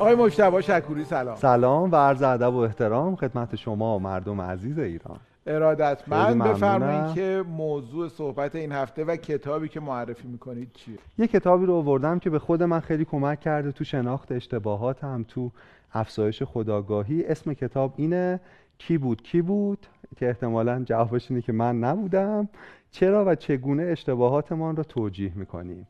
آقای مجتبی شکوری سلام. سلام و عرض ادب و احترام خدمت شما و مردم عزیز ایران. ارادتمند بفرمایید که موضوع صحبت این هفته و کتابی که معرفی می‌کنید چیه؟ یه کتابی رو آوردم که به خود من خیلی کمک کرده تو شناخت اشتباهات هم تو افزایش خداگاهی. اسم کتاب اینه کی بود کی بود؟ که احتمالا جوابش اینه که من نبودم. چرا و چگونه اشتباهاتمان رو توجیه می‌کنیم؟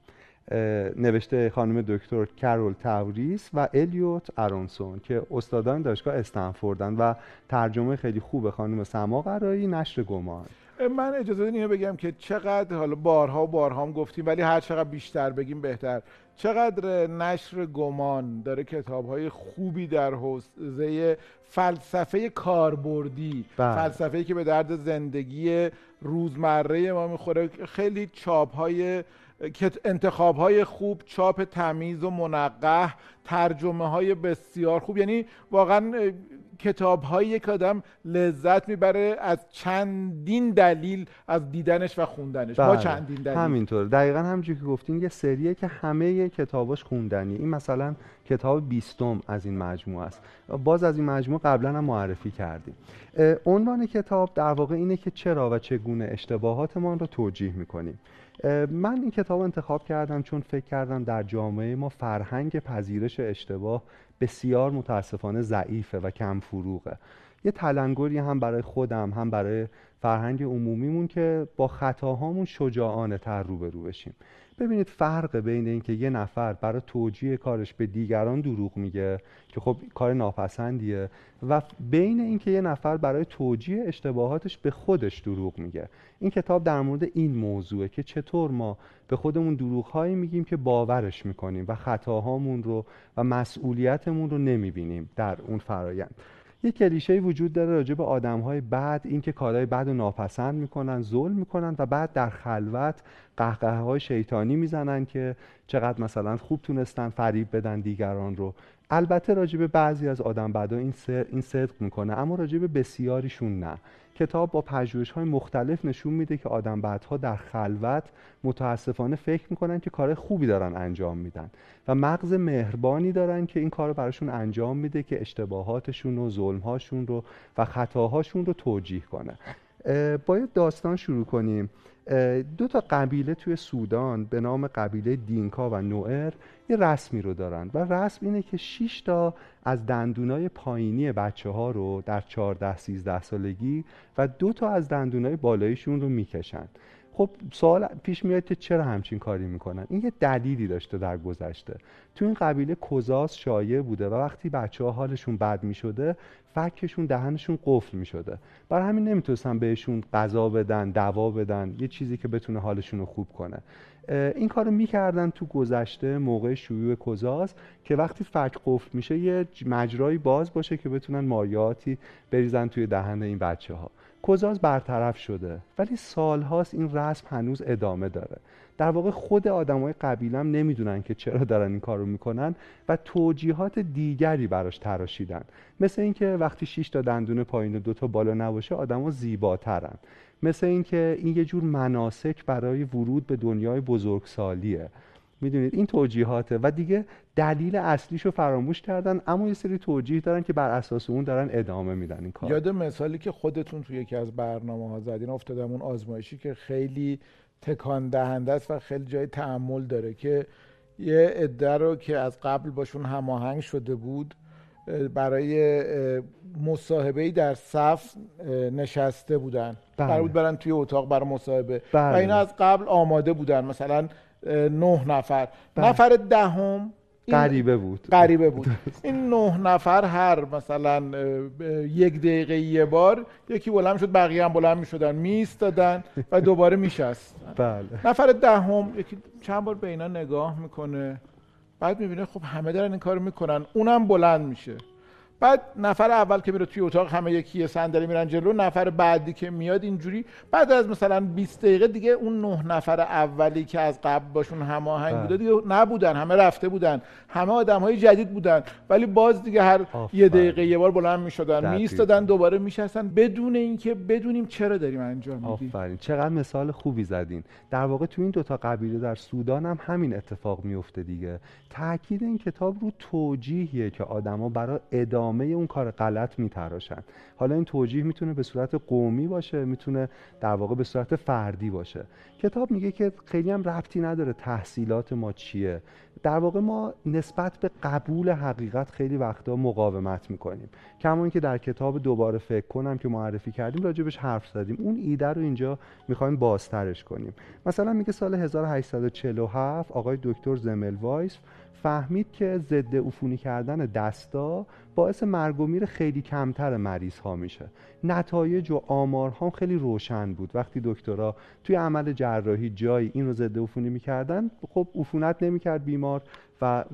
نوشته خانم دکتر کرول تاوریس و الیوت ارونسون که استادان دانشگاه استنفوردن و ترجمه خیلی خوب خانم سما قرایی نشر گمان. من اجازه اینو بگم که چقدر حالا بارها و بارها هم گفتیم ولی هر چقدر بیشتر بگیم بهتر. چقدر نشر گمان داره کتاب های خوبی در حوزه فلسفه کاربردی بله. فلسفه که به درد زندگی روزمره ما می‌خوره. خیلی چاپ های انتخاب های خوب چاپ تمیز و منقه ترجمه های بسیار خوب. یعنی واقعا کتاب های یک آدم لذت می‌بره از چندین دلیل از دیدنش و خوندنش. با بله، چندین دلیل. همینطور. دقیقا همونجوری که گفتین یه سریه که همه کتاباش خوندنی این مثلا کتاب بیستم از این مجموعه است. باز از این مجموعه قبلا هم معرفی کردیم. عنوان کتاب در واقع اینه که چرا و چگونه اشتباهاتمان رو توجیه می‌کنیم. من این کتاب انتخاب کردم چون فکر کردم در جامعه ما فرهنگ پذیرش اشتباه بسیار متاسفانه ضعیفه و کم فروغه. یه تلنگری هم برای خودم هم برای فرهنگ عمومیمون که با خطاهامون شجاعانه تر روبرو بشیم. ببینید فرق بین اینکه یه نفر برای توجیه کارش به دیگران دروغ میگه که خب کار ناپسندیه و بین اینکه یه نفر برای توجیه اشتباهاتش به خودش دروغ میگه. این کتاب در مورد این موضوعه که چطور ما به خودمون دروغهایی میگیم که باورش می‌کنیم و خطاهامون رو و مسئولیتمون رو نمی‌بینیم در اون فرایند. یه کلیشه وجود داره راجع به آدمهای بد اینکه کارهای بد و ناپسند می‌کنن ظلم می‌کنن و بعد در خلوت قهقه شیطانی می‌زنن که چقدر مثلا خوب تونستن فریب بدن دیگران رو. البته راجع به بعضی از آدم بدا این صدق می‌کنه اما راجع به بسیاریشون نه. کتاب با پژوهش های مختلف نشون میده که آدم بعدها در خلوت متاسفانه فکر می‌کنن که کار خوبی دارن انجام میدن و مغز مهربانی دارن که این کار رو براشون انجام میده که اشتباهاتشون و ظلمهاشون رو و خطاهاشون رو توجیه کنه. باید داستان شروع کنیم. دو تا قبیله توی سودان به نام قبیله دینکا و نوئر یه رسمی رو دارن و رسم اینه که 6 تا از دندونای پایینی بچه ها رو در 14 13 سالگی و دو تا از دندونای بالاییشون رو می‌کشن. خب سوال پیش میاد که چرا همچین کاری می‌کنن؟ این یه دلیلی داشته در گذشته. تو این قبیله کزاس شایع بوده و وقتی بچه ها حالشون بد می‌شده فکشون دهنشون قفل می‌شده. برای همین نمی‌تونستن بهشون غذا بدن دوا بدن یه چیزی که بتونه حالشون رو خوب کنه. این کارو می‌کردن تو گذشته موقع شیوع کزاس که وقتی فک قفل میشه یه مجرایی باز باشه که بتونن مایاتی بریزن توی دهن این بچه ها کزاز برطرف شده. ولی سالهاست این رسم هنوز ادامه داره. در واقع خود آدمای قبیلم نمی‌دونن که چرا دارن این کارو می‌کنن و توجیهات دیگری براش تراشیدن. مثل اینکه وقتی 6 تا دندون پایین و دو تا بالا نباشه آدما زیباترن. مثل اینکه این یه جور مناسک برای ورود به دنیای بزرگسالیه. می‌دونید؟ این توجیهاته. و دیگه دلیل اصلیشو فراموش کردن اما یه سری توجیه دارن که بر اساس اون دارن ادامه میدن این کار. یاد مثالی که خودتون توی یکی از برنامه ها زدین افتادم اون آزمایشی که خیلی تکان دهنده است و خیلی جای تعمل داره که یه عده رو که از قبل باشون هماهنگ شده بود برای مصاحبه در صف نشسته بودن. بله. بود برن توی اتاق برای مصاحبه. بله. و اینا از قبل آماده بودن. مثلا نه نفر. بله. نفر دهم غریبه بود. غریبه بود. این نه نفر هر مثلا یک دقیقه یه بار یکی بلند شد بقیه هم بلند می‌شدن میستادن و دوباره میشست بله. نفر دهم یکی چند بار به اینا نگاه می‌کنه. بعد می‌بینه خب همه دارن این کارو می‌کنن اونم بلند میشه. بعد نفر اول که میره توی اتاق همه یکی صندلی میرن جلو. نفر بعدی که میاد اینجوری. بعد از مثلا 20 دقیقه دیگه اون نه نفر اولی که از قبل باشون هماهنگ بوده دیگه نبودن. همه رفته بودن. همه آدم های جدید بودن. ولی باز دیگه هر یه دقیقه یه بار بلند می‌شدن میستادن دوباره میشستن بدون اینکه بدونیم چرا داریم انجام میدیم. آفرین. چقدر مثال خوبی زدین. در واقع تو این دوتا قبیله در سودان هم همین اتفاق میفته دیگه. تاکید این کتاب رو توجیهیه که آدما برای ادامه اون کار غلط میتراشن. حالا این توجیه می‌تونه به صورت قومی باشه می‌تونه در واقع به صورت فردی باشه. کتاب میگه که خیلی هم ربطی نداره تحصیلات ما چیه. در واقع ما نسبت به قبول حقیقت خیلی وقتا مقاومت می‌کنیم. کما اینکه در کتاب دوباره فکر کنم که معرفی کردیم راجع بهش حرف زدیم. اون ایده رو اینجا می‌خوایم بازترش کنیم. مثلا میگه سال 1847 آقای دکتر زملوایس فهمید که ضد عفونی کردن دستا باعث مرگ و میر خیلی کمتر مریض ها میشه. نتایج و آمارها خیلی روشن بود. وقتی دکترها توی عمل جراحی جایی این رو ضد عفونی می‌کردن خب عفونت نمی‌کرد بیمار و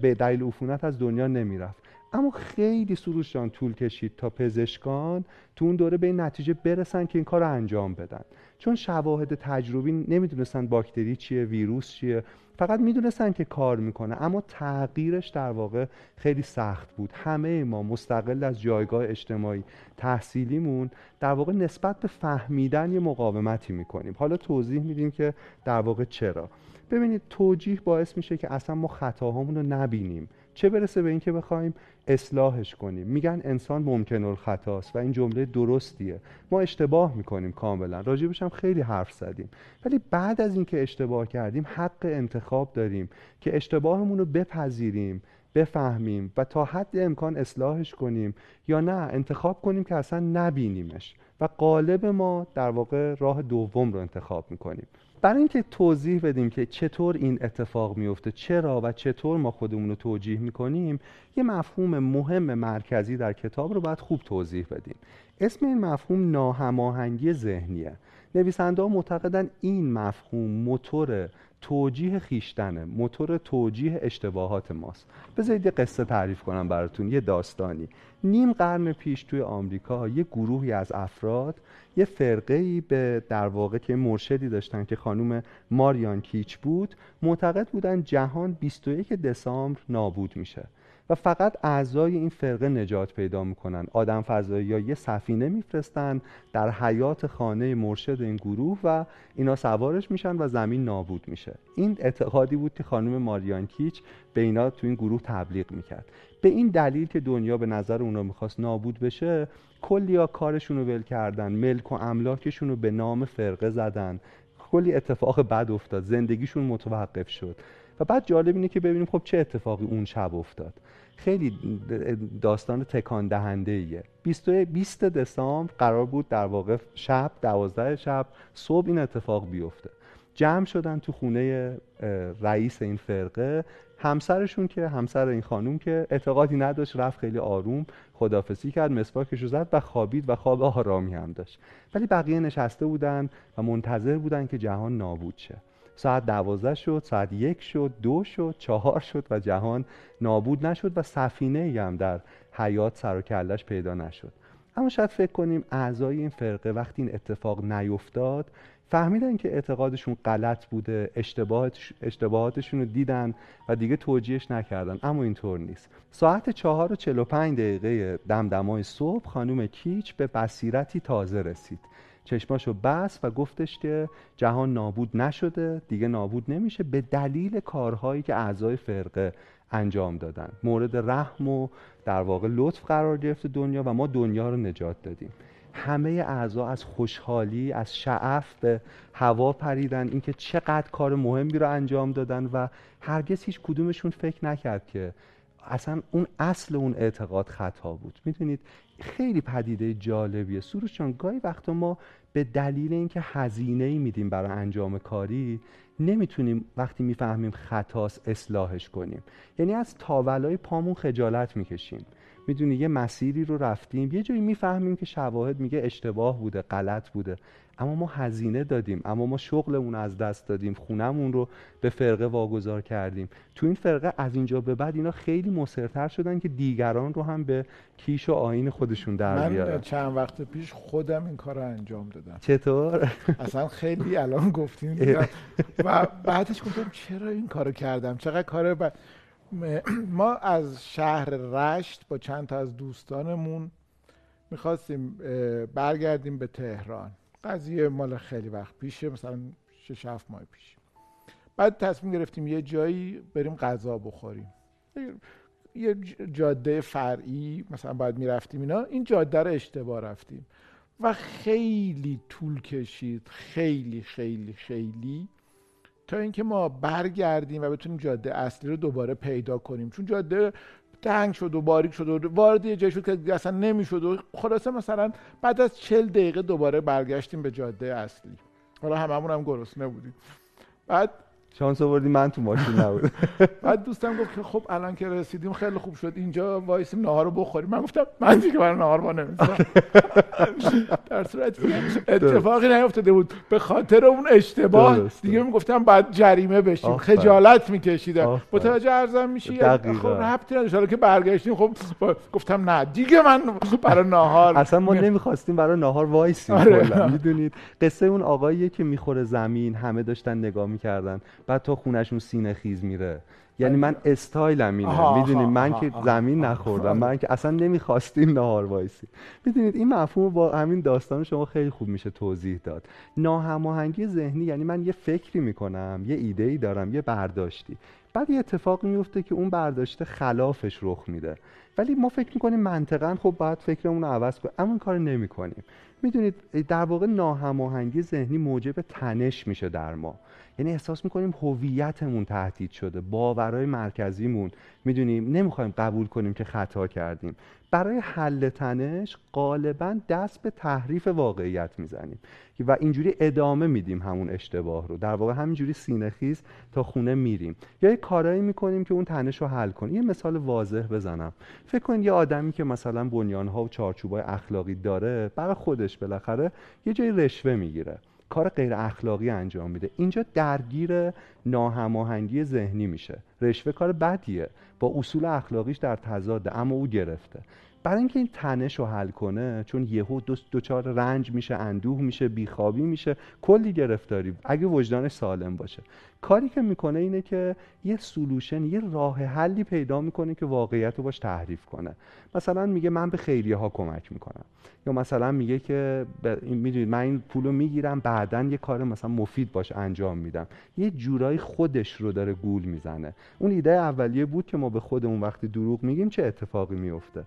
به دلیل عفونت از دنیا نمی‌رفت. اما خیلی سروش جان طول کشید تا پزشکان تو اون دوره به این نتیجه برسن که این کار رو انجام بدن. چون شواهد تجربی نمی‌دونستن باکتری چیه ویروس چیه. فقط می‌دونستن که کار می‌کنه اما تغییرش در واقع خیلی سخت بود. همه ما مستقل از جایگاه اجتماعی تحصیلیمون در واقع نسبت به فهمیدن یه مقاومتی می‌کنیم. حالا توضیح میدیم که در واقع چرا. ببینید توجیه باعث میشه که اصلا ما خطاهامون رو نبینیم. چه برسه به اینکه بخوایم اصلاحش کنیم؟ میگن انسان ممکن الخطاست و این جمله درستیه. ما اشتباه می‌کنیم کاملا. راجبش هم خیلی حرف زدیم. ولی بعد از اینکه اشتباه کردیم حق انتخاب داریم که اشتباهمون رو بپذیریم بفهمیم و تا حد امکان اصلاحش کنیم یا نه انتخاب کنیم که اصلا نبینیمش. و قالب ما در واقع راه دوم رو انتخاب می‌کنیم. برای اینکه توضیح بدیم که چطور این اتفاق میفته چرا و چطور ما خودمون رو توجیه می‌کنیم یه مفهوم مهم مرکزی در کتاب رو باید خوب توضیح بدیم. اسم این مفهوم ناهماهنگی ذهنیه. نویسنده ها معتقدن این مفهوم موتور توجیه خیشتنه موتور توجیه اشتباهات ماست. بذارید یه قصه تعریف کنم براتون یه داستانی. نیم قرن پیش توی آمریکا یه گروهی از افراد یه فرقه ای به در واقع که مرشدی داشتن که خانم ماریان کیچ بود معتقد بودن جهان 21 دسامبر نابود میشه و فقط اعضای این فرقه نجات پیدا می‌کنن. آدم فضایی یا یه سفینه میفرستن در حیات خانه مرشد این گروه و اینا سوارش میشن و زمین نابود میشه. این اعتقادی بود که خانم ماریان کیچ به اینا تو این گروه تبلیغ می‌کرد. به این دلیل که دنیا به نظر اونا می‌خواست نابود بشه کلیا کارشون رو ول کردن ملک و املاکشون رو به نام فرقه زدن. کلی اتفاق بد افتاد زندگیشون متوقف شد. و بعد جالب اینه که ببینیم خب چه اتفاقی اون شب افتاد. خیلی داستان تکان دهنده ایه 20 دسامبر قرار بود در واقع شب دوازده شب صبح این اتفاق بیفته. جمع شدن تو خونه رئیس این فرقه. همسرشون که همسر این خانوم که اعتقادی نداشت رفت خیلی آروم خدافسی کرد مسواکش رو زد و خوابید و خواب آرامی هم داشت. ولی بقیه نشسته بودن و منتظر بودن که جهان نابود شه. ساعت دوازده شد ساعت یک شد دو شد چهار شد و جهان نابود نشد و سفینه هم در حیات سر و کلش پیدا نشد. اما شاید فکر کنیم اعضای این فرقه وقتی این اتفاق نیفتاد فهمیدن که اعتقادشون غلط بوده اشتباهات اشتباهاتشون رو دیدن و دیگه توجیهش نکردن. اما اینطور نیست. ساعت چهار و چلو پنج دقیقه دمدمای صبح خانوم کیچ به بصیرتی تازه رسید. چشماشو بست و گفتش که جهان نابود نشده دیگه نابود نمیشه به دلیل کارهایی که اعضای فرقه انجام دادن. مورد رحم و در واقع لطف قرار گرفت دنیا و ما دنیا رو نجات دادیم. همه اعضا از خوشحالی از شعف به هوا پریدن اینکه چقدر کار مهمی رو انجام دادن و هرگز هیچ کدومشون فکر نکرد که اصلا اون اصل اون اعتقاد خطا بود. می‌دونید خیلی پدیده جالبیه. سروش جان گاهی وقتا ما به دلیل اینکه هزینه ای میدیم برای انجام کاری نمی‌تونیم وقتی می‌فهمیم خطاست اصلاحش کنیم. یعنی از تاولای پامون خجالت می‌کشیم. می‌دونی یه مسیری رو رفتیم. یه جایی می‌فهمیم که شواهد میگه اشتباه بوده غلط بوده. اما ما هزینه دادیم. اما ما شغلمون از دست دادیم. خونمون رو به فرقه واگذار کردیم. تو این فرقه از اینجا به بعد اینا خیلی مصرتر شدن که دیگران رو هم به کیش و آین خودشون در بیارن. من چند وقت پیش خودم این کار رو انجام دادم. چطور؟ اصلا خیلی الان گفتیم و بعدش گفتم چرا این کارو کردم؟ چقدر کار ما از شهر رشت با چند تا از دوستانمون می‌خواستیم برگردیم به تهران. قضیه مال خیلی وقت پیشه مثلا شش هفت ماه پیش. بعد تصمیم گرفتیم یه جایی بریم غذا بخوریم. یه جاده فرعی مثلا باید می‌رفتیم اینا. این جاده رو اشتباه رفتیم. و خیلی طول کشید. خیلی خیلی خیلی تا اینکه ما برگردیم و بتونیم جاده اصلی رو دوباره پیدا کنیم. چون جاده تنگ شد و باریک شد و وارد یه جای شد که اصلا نمی‌شد و خلاصه مثلا بعد از چل دقیقه دوباره برگشتیم به جاده اصلی. حالا هممون هم گرسنه بودیم. بعد شانس آوردی من تو ماشین نبود. بعد دوستم گفت که خب الان که رسیدیم خیلی خوب شد. اینجا وایسیم نهار رو بخوریم. من گفتم من دیگه برای نهار با نمیستم در صورتی اتفاقی نیفتاده بود. به خاطر اون اشتباه دیگه می‌گفتم بعد جریمه بشیم. خجالت میکشیدم. متوجه عرضم میشی؟ خب ربطی نداشت. که برگشتیم خب گفتم نه دیگه من برای نهار اصلا ما نمی‌خواستیم برای نهار وایسیم. آره. می‌دونید. قصه اون آقاییه که می‌خوره زمین همه داشتن نگاه می‌کردن. بعد تا خونشون سینه خیز میره. یعنی من استایلم اینه. می‌دونید من که زمین نخوردم. من که اصلا نمی‌خواستیم نهار وایسی. می‌دونید این مفهوم با همین داستان شما خیلی خوب میشه توضیح داد. ناهماهنگی ذهنی یعنی من یه فکری می‌کنم یه ایده ای دارم یه برداشتی. بعد یه اتفاقی میفته که اون برداشته خلافش رخ میده. ولی ما فکر می‌کنیم منطقا خب باید فکرمون رو عوض کنیم اما این کار نمی‌کنیم. می‌دونید در واقع ناهماهنگی ذهنی موجب تنش میشه در ما. یعنی احساس می‌کنیم هویتمون تهدید شده باورهای مرکزیمون. می‌دونیم نمی‌خوایم قبول کنیم که خطا کردیم. برای حل تنش غالبا دست به تحریف واقعیت می‌زنیم و اینجوری ادامه میدیم همون اشتباه رو. در واقع همینجوری سینه خیز تا خونه میریم. یا یه کارایی می‌کنیم که اون تنش رو حل کنیم. یه مثال واضح بزنم. فکر کن یه آدمی که مثلا بنیانها و چارچوبای اخلاقی داره برای خودش بالاخره یه جای رشوه می‌گیره. کار غیر اخلاقی انجام میده. اینجا درگیر ناهماهنگی ذهنی میشه. رشوه کار بدیه. با اصول اخلاقیش در تضاده اما او گرفته. برای اینکه این تنش رو حل کنه چون یهو دو دوچار رنج میشه اندوه میشه بیخوابی میشه کلی گرفتاری. اگه وجدانش سالم باشه. کاری که می‌کنه اینه که یه سلوشن یه راه حلی پیدا می‌کنه که واقعیت رو باش تحریف کنه. مثلا میگه من به خیریه ها کمک می‌کنم. یا مثلا میگه که می‌دونید من این پولو می‌گیرم بعدا یه کار مثلا مفید باش انجام میدم. یه جورایی خودش رو داره گول می‌زنه. اون ایده اولیه بود که ما به خودمون وقتی دروغ میگیم چه اتفاقی میفته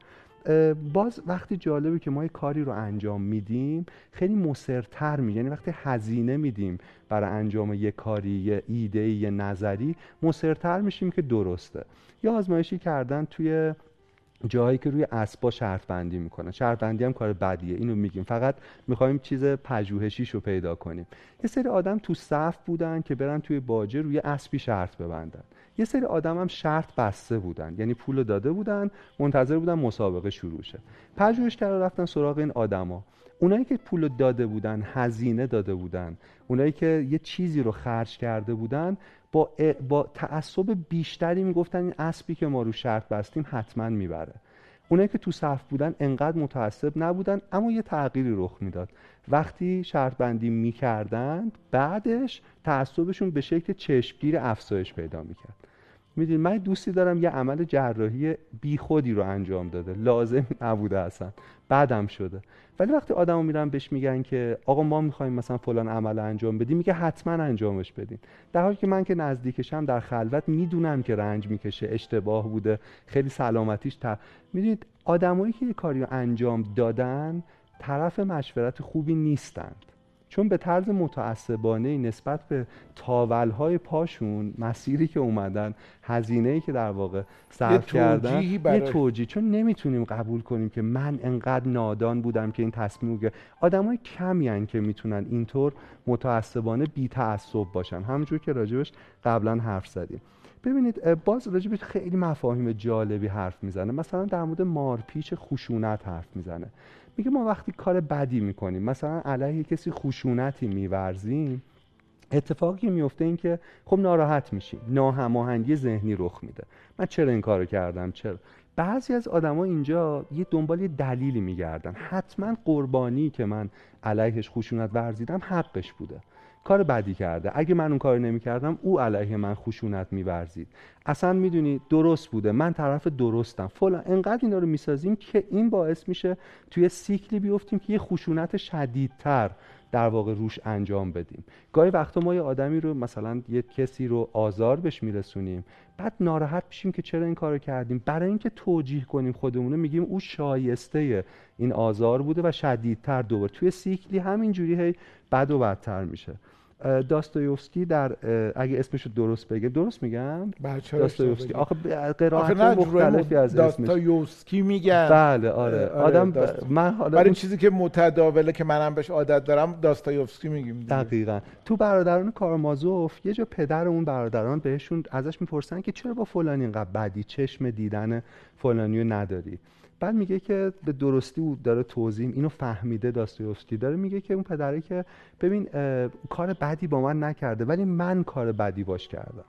باز وقتی جالبه که ما یه کاری رو انجام میدیم خیلی مصرتر می یعنی وقتی هزینه میدیم برای انجام یه کاری یه ایده یه نظری مصرتر میشیم که درسته. یا آزمایشی کردن توی جایی که روی اسبا شرط بندی می‌کنن. شرط بندی هم کار بدیه. اینو میگیم. فقط می‌خوایم چیز پژوهشیش رو پیدا کنیم. یه سری آدم تو صف بودن که برن توی باجه روی اسبی شرط ببندن. یه سری آدم هم شرط بسته بودن. یعنی پول داده بودن منتظر بودن مسابقه شروع شه. پژوهشگرا رفتن سراغ این آدما. اونایی که پول داده بودن هزینه داده بودن اونایی که یه چیزی رو خرج کرده بودن با, با تعصب بیشتری می‌گفتن این اسبی که ما رو شرط بستیم حتما می‌بره. اونایی که تو صف بودن انقدر متعصب نبودن اما یه تغییری رخ می‌داد. وقتی شرط بندی می‌کردند بعدش تعصبشون به شکل چشمگیر افزایش پیدا می‌کرد. می‌دونید من دوستی دارم یه عمل جراحی بیخودی رو انجام داده. لازم نبوده اصلا. بعدم شده. ولی وقتی آدمو میرن بهش میگن که آقا ما می‌خوایم مثلا فلان عمل انجام بدیم میگه حتما انجامش بدین. در حالی که من که نزدیکشم در خلوت می‌دونم که رنج می‌کشه اشتباه بوده خیلی سلامتیش تا می‌دونید آدمایی که یه کاری رو انجام دادن طرف مشورت خوبی نیستند. چون به طرز متعصبانه نسبت به تاولهای پاشون مسیری که اومدن هزینه‌ای که در واقع صرف کردن یه توجیه. چون نمی‌تونیم قبول کنیم که من انقدر نادان بودم که این تصمیم رو آدمای کمی که می‌تونن اینطور متعصبانه بی تعصب باشن. همونجور که راجبش قبلا حرف زدیم. ببینید باز راجع به خیلی مفاهیم جالبی حرف می‌زنه. مثلا در مورد مارپیچ خشونت حرف می‌زنه. میگه ما وقتی کار بدی می‌کنیم مثلا علیه کسی خشونتی میورزیم اتفاقی میفته این که خب ناراحت میشیم ناهماهنگی ذهنی رخ میده. من چرا این کارو کردم؟ چرا؟ بعضی از آدما اینجا یه دنبال یه دلیلی میگردن. حتما قربانی که من علیهش خشونت ورزیدم حقش بوده. کار بدی کرده. اگه من اون کار نمی‌کردم او علیه من خشونت میورزید. اصلا می‌دونی درست بوده. من طرف درستم. فلان انقدر اینا رو می‌سازیم که این باعث میشه توی سیکلی بیفتیم که یه خشونت شدیدتر در واقع روش انجام بدیم. گاهی وقتا ما یه آدمی رو مثلا یه کسی رو آزار بهش میرسونیم. بعد ناراحت میشیم که چرا این کارو کردیم. برای اینکه توجیه کنیم خودمون میگیم او شایسته این آزار بوده و شدیدتر دوباره. توی سیکلی همینجوری هی بد و بدتر میشه. داستایوفسکی در اگه اسمش رو درست بگه درست میگم داستایوفسکی. آخه قرائت مختلفی از اسمش. داستایوفسکی میگن. بله آره, آره آدم من حالا برای چیزی که متداوله که منم بهش عادت دارم داستایوفسکی میگیم دقیقا. تو برادران کارمازوف یه جا پدر اون برادران بهشون ازش می‌پرسن که چرا با فلانی اینقدر بدی؟ چشم دیدن فلانی رو نداری. بعد میگه که به درستی او داره توضیح اینو فهمیده داستایوفسکی. داره میگه که اون پدره که ببین کار بدی با من نکرده ولی من کار بدی باش کردم.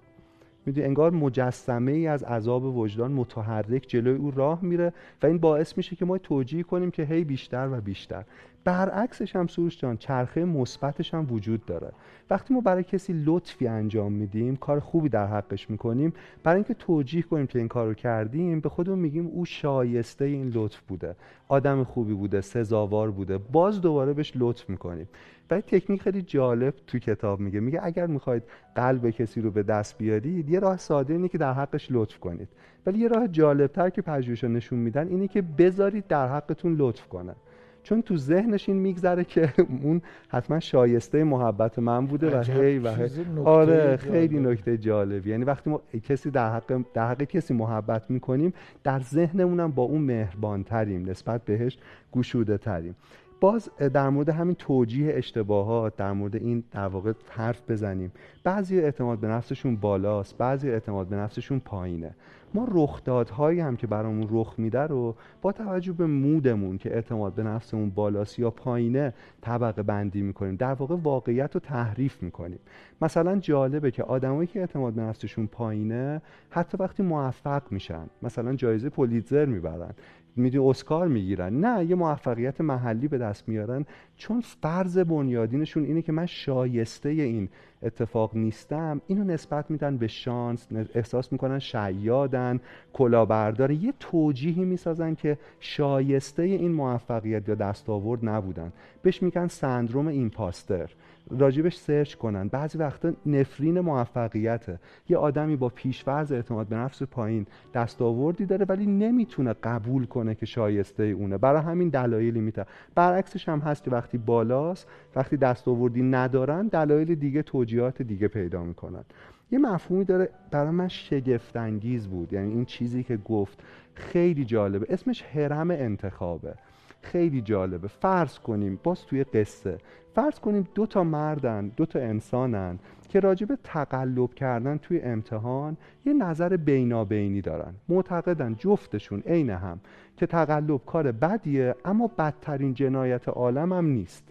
می‌دونی انگار مجسمه ای از عذاب وجدان متحرک جلوی او راه میره و این باعث میشه که ما توجیه کنیم که هی بیشتر و بیشتر. برعکسش هم سروش جان چرخه مثبتش هم وجود داره. وقتی ما برای کسی لطفی انجام میدیم کار خوبی در حقش می‌کنیم برای اینکه توجیه کنیم که این کار رو کردیم به خودمون میگیم او شایسته این لطف بوده. آدم خوبی بوده سزاوار بوده. باز دوباره بهش لطف می‌کنیم. و این تکنیک خیلی جالب تو کتاب میگه. میگه اگر می‌خواید قلب کسی رو به دست بیارید یه راه ساده اینه که در حقش لطف کنید. ولی یه راه جالبتر که پژوهش‌ها نشون میدن اینه که بذارید در حقتون لطف کنه. چون تو ذهنش این میگذره که اون حتما شایسته محبت من بوده و هی و هی. آره خیلی نکته جالبی یعنی وقتی ما کسی در حق در حق کسی محبت می‌کنیم در ذهنمونم با اون مهربان تریم نسبت بهش گشوده تریم باز در مورد همین توجیه اشتباهات در مورد این در واقع حرف بزنیم. بعضی اعتماد به نفسشون بالاست بعضی اعتماد به نفسشون پایینه. ما رخدادهایی هم که برامون رخ میده رو با توجه به مودمون که اعتماد به نفسمون بالاست یا پایینه طبقه بندی می‌کنیم. در واقع واقعیت رو تحریف می‌کنیم. مثلا جالبه که آدمایی که اعتماد به نفسشون پایینه حتی وقتی موفق میشن مثلا جایزه پولیتزر می‌برن. می‌دونی اسکار می‌گیرن. نه یه موفقیت محلی به دست میارن. چون فرض بنیادینشون اینه که من شایسته این اتفاق نیستم اینو نسبت میدن به شانس احساس می‌کنن شیادن کلاهبردار. یه توجیهی می‌سازن که شایسته این موفقیت یا دستاورد نبودن. بهش میگن سندروم ایمپاستر. راجبش سرچ کنن. بعضی وقتا نفرین موفقیته. یه آدمی با پیشورز اعتماد به نفس پایین دستاوردی داره ولی نمی‌تونه قبول کنه که شایسته اونه. برای همین دلایلی می‌تونه برعکسش هم هست که وقتی بالاست وقتی دستاوردی ندارن دلایل دیگه توجیهات دیگه پیدا می‌کنن. یه مفهومی داره برای من شگفت انگیز بود. یعنی این چیزی که گفت خیلی جالبه. اسمش هرم انتخابه. خیلی جالبه. فرض کنیم باز توی قصه. فرض کنیم دو تا مردن دو تا انسانن که راجب تقلب کردن توی امتحان یه نظر بینابینی دارن. معتقدن جفتشون عین هم که تقلب کار بدیه اما بدترین جنایت عالم هم نیست.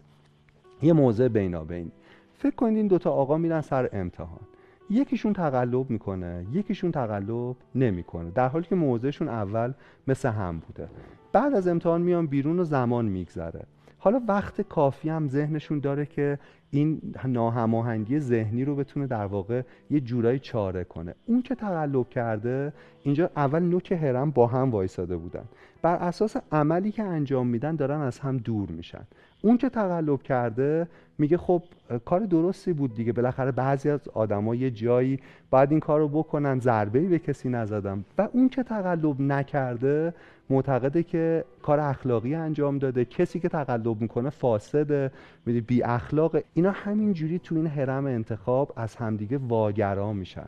یه موضع بینابینی. فکر کنید این دوتا آقا میرن سر امتحان. یکیشون تقلب می‌کنه یکیشون تقلب نمی‌کنه. در حالی که موضعشون اول مثل هم بوده. بعد از امتحان میان بیرون و زمان میگذره. حالا وقت کافی هم ذهنشون داره که این ناهماهنگی ذهنی رو بتونه در واقع یه جورایی چاره کنه. اون که تقلب کرده اینجا اول نوک هرم با هم وایساده بودن. بر اساس عملی که انجام میدن دارن از هم دور میشن. اون که تقلب کرده میگه خب کار درستی بود دیگه. بالاخره بعضی از آدما یه جایی باید این کار رو بکنن. ضربه به کسی نزدم و اون که تقلب نکرده معتقده که کار اخلاقی انجام داده کسی که تقلب می‌کنه فاسده میدی بی اخلاق. اینا همینجوری تو این حرم انتخاب از همدیگه واگرا میشن.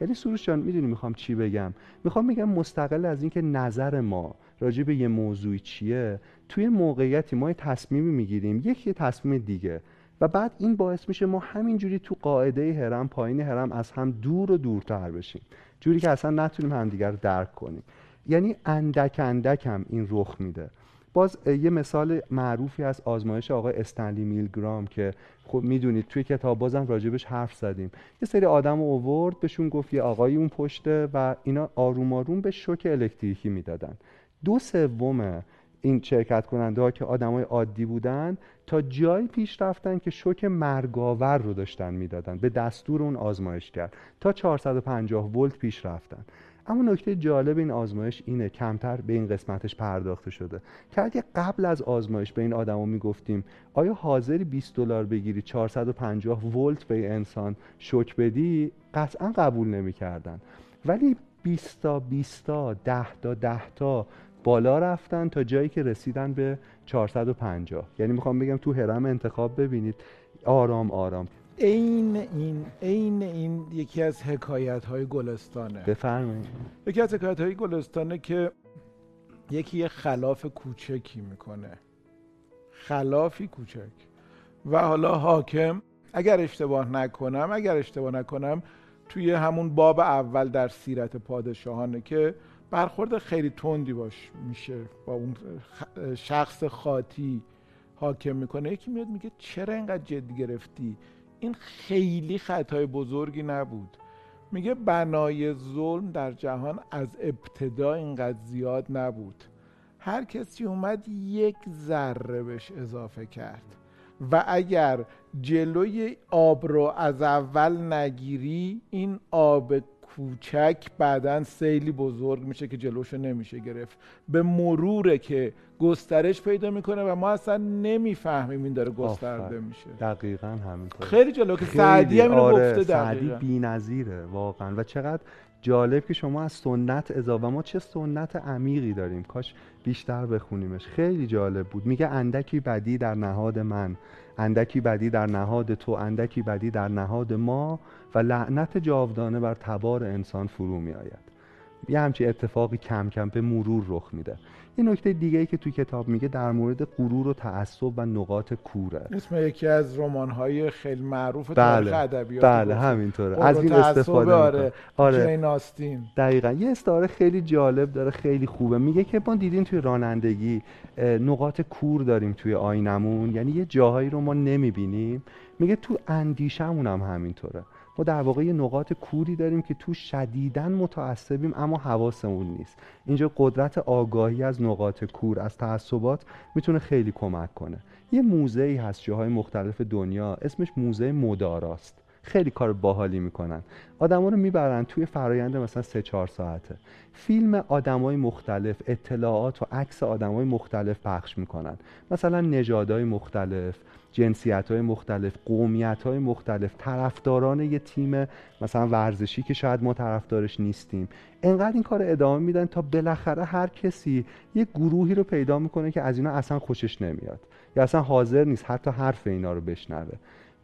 یعنی سروش جان می‌دونی می‌خوام چی بگم؟ می‌خوام بگم مستقل از اینکه نظر ما راجع به یه موضوعی چیه. توی موقعیتی ما یه تصمیمی می‌گیریم یکی تصمیم دیگه. و بعد این باعث میشه ما همینجوری تو قاعده هرم پایین هرم از هم دور و دورتر بشیم. جوری که اصلا نتونیم همدیگر رو درک کنیم. یعنی اندک اندک هم این رخ میده. باز یه مثال معروفی از آزمایش آقای استنلی میلگرام که خب می‌دونید توی کتاب بازم راجبش حرف زدیم. یه سری آدم اوورد بهشون گفت یه آقایی اون پشته و اینا آروم آروم به شوک الکتریکی می‌دادن. دو سوم این شرکت کننده ها که آدمای عادی بودن تا جایی پیش رفتن که شوک مرگاور رو داشتن می‌دادن. به دستور اون آزمایش کرد. تا 450 ولت پیش رفتن. اما نکته جالب این آزمایش اینه کمتر به این قسمتش پرداخته شده. که اگه قبل از آزمایش به این آدما می‌گفتیم آیا حاضری 20 دلار بگیری 450 ولت به انسان شوک بدی؟ قطعا قبول نمی‌کردن. ولی 20 تا 20 تا 10 تا 10 تا بالا رفتن تا جایی که رسیدن به 450 یعنی می‌خوام بگم تو هرم انتخاب ببینید. آرام آرام. عین این عین این یکی از حکایت های گلستانه. بفرمایید. یکی از حکایت های گلستانه که یکی یه خلاف کوچکی می‌کنه. خلافی کوچک. و حالا حاکم اگر اشتباه نکنم اگر اشتباه نکنم توی همون باب اول در سیرت پادشاهانه که برخورد خیلی تندی باش میشه با اون شخص خاطی حاکم می‌کنه. یکی میاد میگه چرا اینقدر جدی گرفتی؟ این خیلی خطای بزرگی نبود. میگه بنای ظلم در جهان از ابتدا اینقدر زیاد نبود. هر کسی اومد یک ذره بهش اضافه کرد. و اگر جلوی آب رو از اول نگیری این آب کوچک بعدا سیلی بزرگ میشه که جلوشو نمیشه گرفت. به مروره که گسترش پیدا می‌کنه و ما اصلا نمی‌فهمیم این داره گسترده میشه. دقیقا همینطور خیلی جالب که سعدی هم اینو آره، گفته سعدی بی‌نظیره واقعا. و چقدر جالب که شما از سنت اضافه ما چه سنت عمیقی داریم. کاش بیشتر بخونیمش. خیلی جالب بود. میگه اندکی بدی در نهاد من. اندکی بدی در نهاد تو. اندکی بدی در نهاد ما. و لعنت جاودانه بر تبار انسان فرو می آید یه همچی اتفاقی کم کم به مرور رخ میده. یه نکته دیگه ای که توی کتاب میگه در مورد غرور و تعصب و نقاط کوره. اسم یکی از رمان خیلی معروف تاریخ بله. ادبیات بله. همینطوره. از این استفاده آره. آره. آستین. دقیقا. یه استعاره خیلی جالب داره خیلی خوبه. میگه که ما دیدیم توی رانندگی نقاط کور داریم توی آینمون. یعنی یه جاهایی رو ما نمی‌بینیم. میگه تو اندیشمون هم همینطوره. ما در واقع یه نقاط کوری داریم که تو شدیدن متعصبیم اما حواسمون نیست. اینجا قدرت آگاهی از نقاط کور از تعصبات می‌تونه خیلی کمک کنه. یه موزه ای هست جاهای مختلف دنیا اسمش موزه مداراست. خیلی کار باحالی می‌کنن. آدما رو می‌برن توی فرایند مثلا سه چهار ساعته. فیلم آدمای مختلف اطلاعات و عکس آدمای مختلف پخش می‌کنن. مثلا نژادهای مختلف جنسیت های مختلف قومیت های مختلف طرفداران یه تیم مثلا ورزشی که شاید ما طرفدارش نیستیم. انقدر این کار ادامه میدن تا بالاخره هر کسی یه گروهی رو پیدا می‌کنه که از اینا اصلا خوشش نمیاد. یا اصلا حاضر نیست حتی حرف اینا رو بشنوه.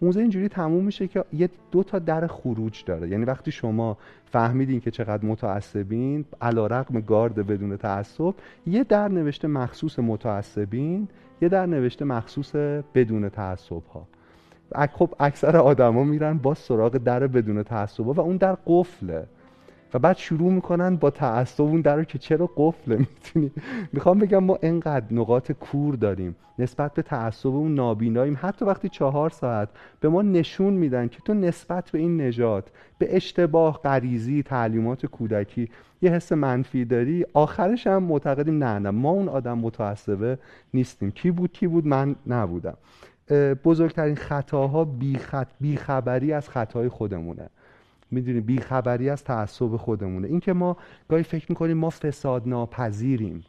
موزه اینجوری تموم میشه که یه دو تا در خروج داره. یعنی وقتی شما فهمیدین که چقدر متعصبین علا رقم گارد بدون تعصب یه در نوشته مخصوص متعصبین یه در نوشته مخصوص بدون تعصب ها خب اکثر آدما میرن با سراغ در بدون تعصب ها و اون در قفله. و بعد شروع می‌کنن با تعصب اون در که چرا قفله؟ می‌تونی؟ می‌خوام بگم ما انقدر نقاط کور داریم. نسبت به تعصب اون نابیناییم. حتی وقتی چهار ساعت به ما نشون میدن که تو نسبت به این نژاد به اشتباه غریزی تعلیمات کودکی یه حس منفی داری؟ آخرش هم معتقدیم نه نه. ما اون آدم متعصبه نیستیم. کی بود کی بود؟ من نبودم. بزرگترین خطاها بیخط بیخبری از خطای خودمونه. می‌دونی؟ بیخبری از تعصب خودمونه. اینکه ما گاهی فکر می‌کنیم ما فساد ناپذیریم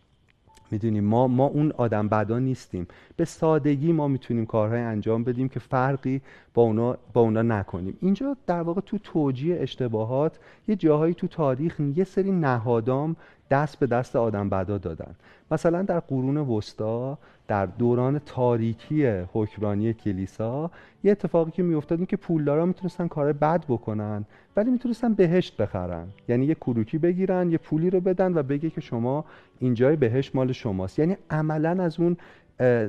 می‌دونیم. ما ما اون آدم بدا نیستیم. به سادگی ما می‌تونیم کارهای انجام بدیم که فرقی با اونا با اونا نکنیم. اینجا در واقع تو توجیه اشتباهات یه جاهایی تو تاریخ یه سری نهادام دست به دست آدم بدا دادن. مثلا در قرون وسطا در دوران تاریکی حکمرانی کلیسا یه اتفاقی که میافتاد این که پولدارا می‌تونستن کار بد بکنن ولی می‌تونستن بهشت بخرن. یعنی یه کروکی بگیرن یه پولی رو بدن و بگه که شما اینجای بهشت مال شماست. یعنی عملا از اون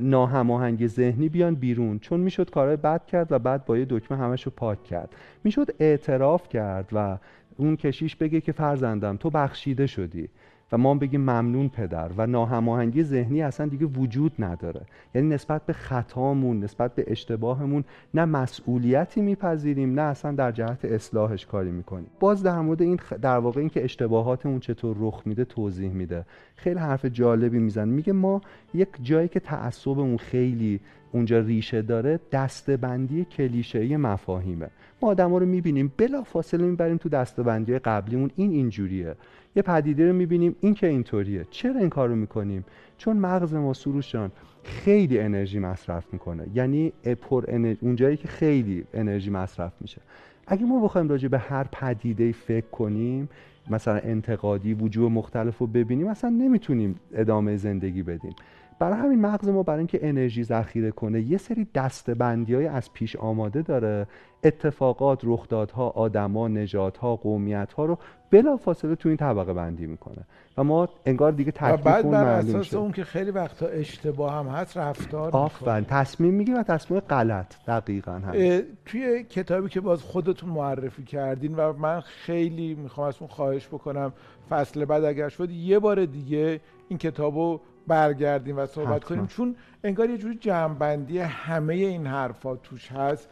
ناهماهنگی ذهنی بیان بیرون. چون می‌شد کارهای بد کرد و بعد با یه دکمه همش رو پاک کرد. می‌شد اعتراف کرد و اون کشیش بگه که فرزندم تو بخشیده شدی. و ما بگیم ممنون پدر و ناهماهنگی ذهنی اصلا دیگه وجود نداره. یعنی نسبت به خطامون نسبت به اشتباهمون نه مسئولیتی میپذیریم نه اصلا در جهت اصلاحش کاری می‌کنیم. باز در مورد این در واقع اینکه اشتباهاتمون چطور رخ میده توضیح میده. خیلی حرف جالبی میزن میگه ما یک جایی که تعصبمون خیلی اونجا ریشه داره دستبندی کلیشه‌ای مفاهیمه. ما آدما رو می‌بینیم بلا فاصله می‌بریم تو دستبندی قبلیمون. این اینجوریه. یه پدیده رو می‌بینیم. این که اینطوریه. چرا این کار رو می‌کنیم؟ چون مغز ما سروشان خیلی انرژی مصرف می‌کنه. یعنی پر انرژی اونجایی که خیلی انرژی مصرف میشه. اگه ما بخوایم راجع به هر پدیده فکر کنیم مثلا انتقادی وجوه مختلف رو ببینیم اصلا نمی‌تونیم ادامه زندگی بدیم. برای همین مغز ما برای اینکه انرژی ذخیره کنه یه سری دستبندی های از پیش آماده داره. اتفاقات رخدادها آدما نژادها قومیتها رو بلا فاصله تو این طبقه بندی می‌کنه. و ما انگار دیگه تکلیف بعد بر اساس اون که خیلی وقتا اشتباه هم هست رفتار آفرین. تصمیم می‌گیره و تصمیم غلط دقیقا هم. توی کتابی که باز خودتون معرفی کردین و من خیلی می‌خوام از اون خواهش بکنم فصل بعد اگر شد یه بار دیگه این کتابو برگردیم و صحبت کنیم چون انگار یه جوری جمعبندی همه این حرفا توش هست.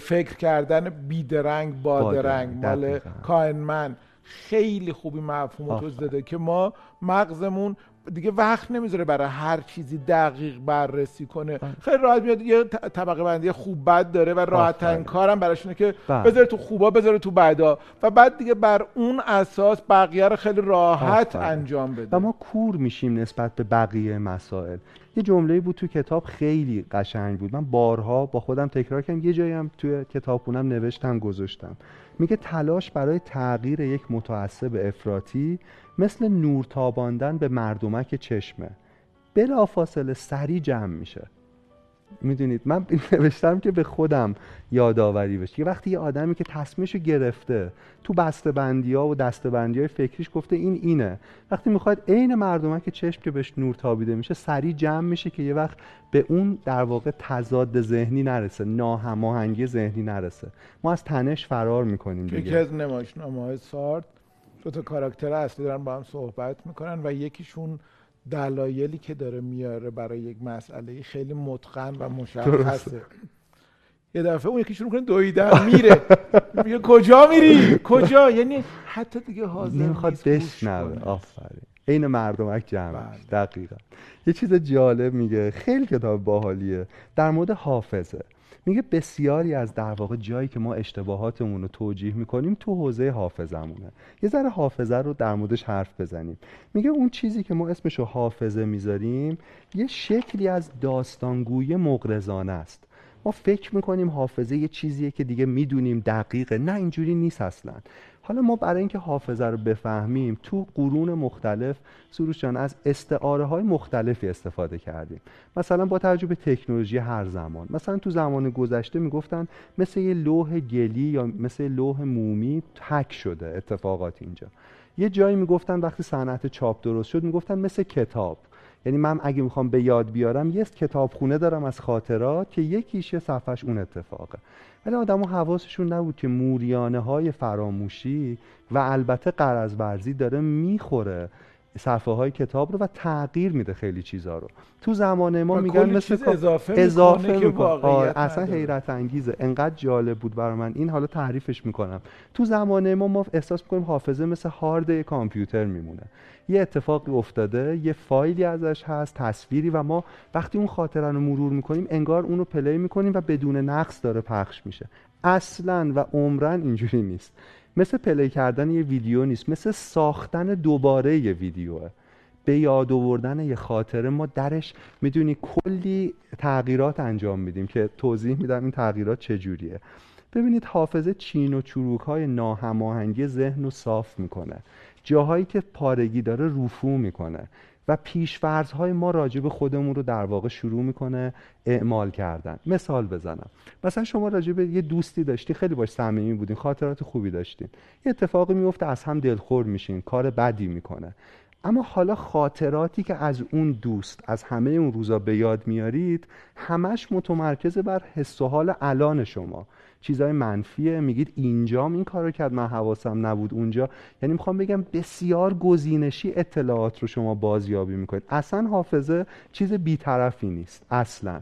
فکر کردن بیدرنگ بادرنگ مال کائنمن خیلی خوبی مفهوم توضیح داده که ما مغزمون دیگه وقت نمی‌ذاره برای هر چیزی دقیق بررسی کنه. بله. خیلی راحت میاد یه طبقه بندی خوب بد داره و راحت ترین کارم براش اینه که بله. بذاره تو خوبا بذاره تو بدا و بعد دیگه بر اون اساس بقیه رو خیلی راحت انجام بده. و ما کور میشیم نسبت به بقیه مسائل. یه جمله بود تو کتاب خیلی قشنگ بود. من بارها با خودم تکرار کردم یه جایی هم توی کتابخونم نوشتم گذاشتم. میگه تلاش برای تغییر یک متعصب افراطی مثل نور تاباندن به مردمک چشمه. بلافاصله سری جمع میشه. می‌دونید من نوشتم که به خودم یادآوری بشه. که وقتی یه آدمی که تصمیمشو گرفته تو بسته بندی ها و دسته بندی های فکریش گفته این اینه. وقتی می‌خواد عین مردمه که چشم که بهش نور تابیده میشه سریع جمع میشه که یه وقت به اون در واقع تضاد ذهنی نرسه ناهماهنگی ذهنی نرسه. ما از تنش فرار می‌کنیم دیگه. یکی از نمایشنامه های سارت دو تا کاراکتر اصلی دارن با هم صحبت می‌کنن و یکیشون دلایلی که داره میاره برای یک مسئله خیلی متقن و مشخصه. یه دفعه اون یکی شروع کنه دویدن میره. میگه کجا میری؟ کجا؟ یعنی حتی دیگه حاضر نمی‌خواد بشنوه. آفرین. عین مردمک جمعش بله. دقیقا. یه چیز جالب میگه. خیلی کتاب باحالیه. در مورد حافظه. میگه بسیاری از در واقع جایی که ما اشتباهاتمون رو توجیه می‌کنیم تو حوزه حافظمونه یه ذره حافظه رو در موردش حرف بزنیم. میگه اون چیزی که ما اسمش رو حافظه می‌ذاریم یه شکلی از داستانگوی مغرزانه است. ما فکر می‌کنیم حافظه یه چیزیه که دیگه می‌دونیم دقیقه. نه اینجوری نیست اصلا. حالا ما برای اینکه حافظه رو بفهمیم تو قرون مختلف سروش جان از استعاره های مختلفی استفاده کردیم. مثلا با توجه به تکنولوژی هر زمان. مثلا تو زمان گذشته می‌گفتن مثل یه لوح گلی یا مثل لوح مومی تک شده اتفاقات اینجا. یه جایی می‌گفتن وقتی صنعت چاپ درست شد می‌گفتن مثل کتاب. یعنی من اگه می‌خوام به یاد بیارم یه کتابخونه دارم از خاطرات که یکیش یه صفحش اون اتفاقه. ولی آدم حواسشون نبود که موریانه های فراموشی و البته قرض داره می‌خوره. صفحه های کتاب رو و تغییر میده خیلی چیزا رو. تو زمان ما میگن مثل اضافه, اضافه می‌کنه. آره، اصلا حیرت انگیزه. انقدر جالب بود برای من. این حالا تعریفش می‌کنم. تو زمان ما ما احساس می‌کنیم حافظه مثل هارد کامپیوتر میمونه. یه اتفاقی افتاده یه فایلی ازش هست تصویری و ما وقتی اون خاطره رو مرور می‌کنیم انگار اونو play می‌کنیم و بدون نقص داره پخش میشه. اصلا و عمراً اینجوری نیست. مثل play کردن یه ویدیو نیست مثل ساختن دوباره یه ویدیوه به یاد آوردن یه خاطره ما درش می‌دونی کلی تغییرات انجام میدیم که توضیح میدم این تغییرات چجوریه. ببینید حافظه چین و چروک های ناهماهنگی ذهن رو صاف می‌کنه. جاهایی که پارگی داره رفو می‌کنه. و های ما راجع به خودمون رو در واقع شروع می‌کنه اعمال کردن. مثال بزنم. مثلا شما راجع به یه دوستی داشتی خیلی باش صمیمی بودین خاطرات خوبی داشتین. یه اتفاقی میفته از هم دلخور میشین کار بدی می‌کنه. اما حالا خاطراتی که از اون دوست از همه اون روزا به یاد میارید همش متمرکز بر حس و حال الان شما. چیزای منفیه. میگید اینجام این کارو کرد من حواسم نبود اونجا. یعنی می‌خوام بگم بسیار گزینشی اطلاعات رو شما بازیابی می‌کنید. اصلا حافظه چیز بیطرفی نیست. اصلا.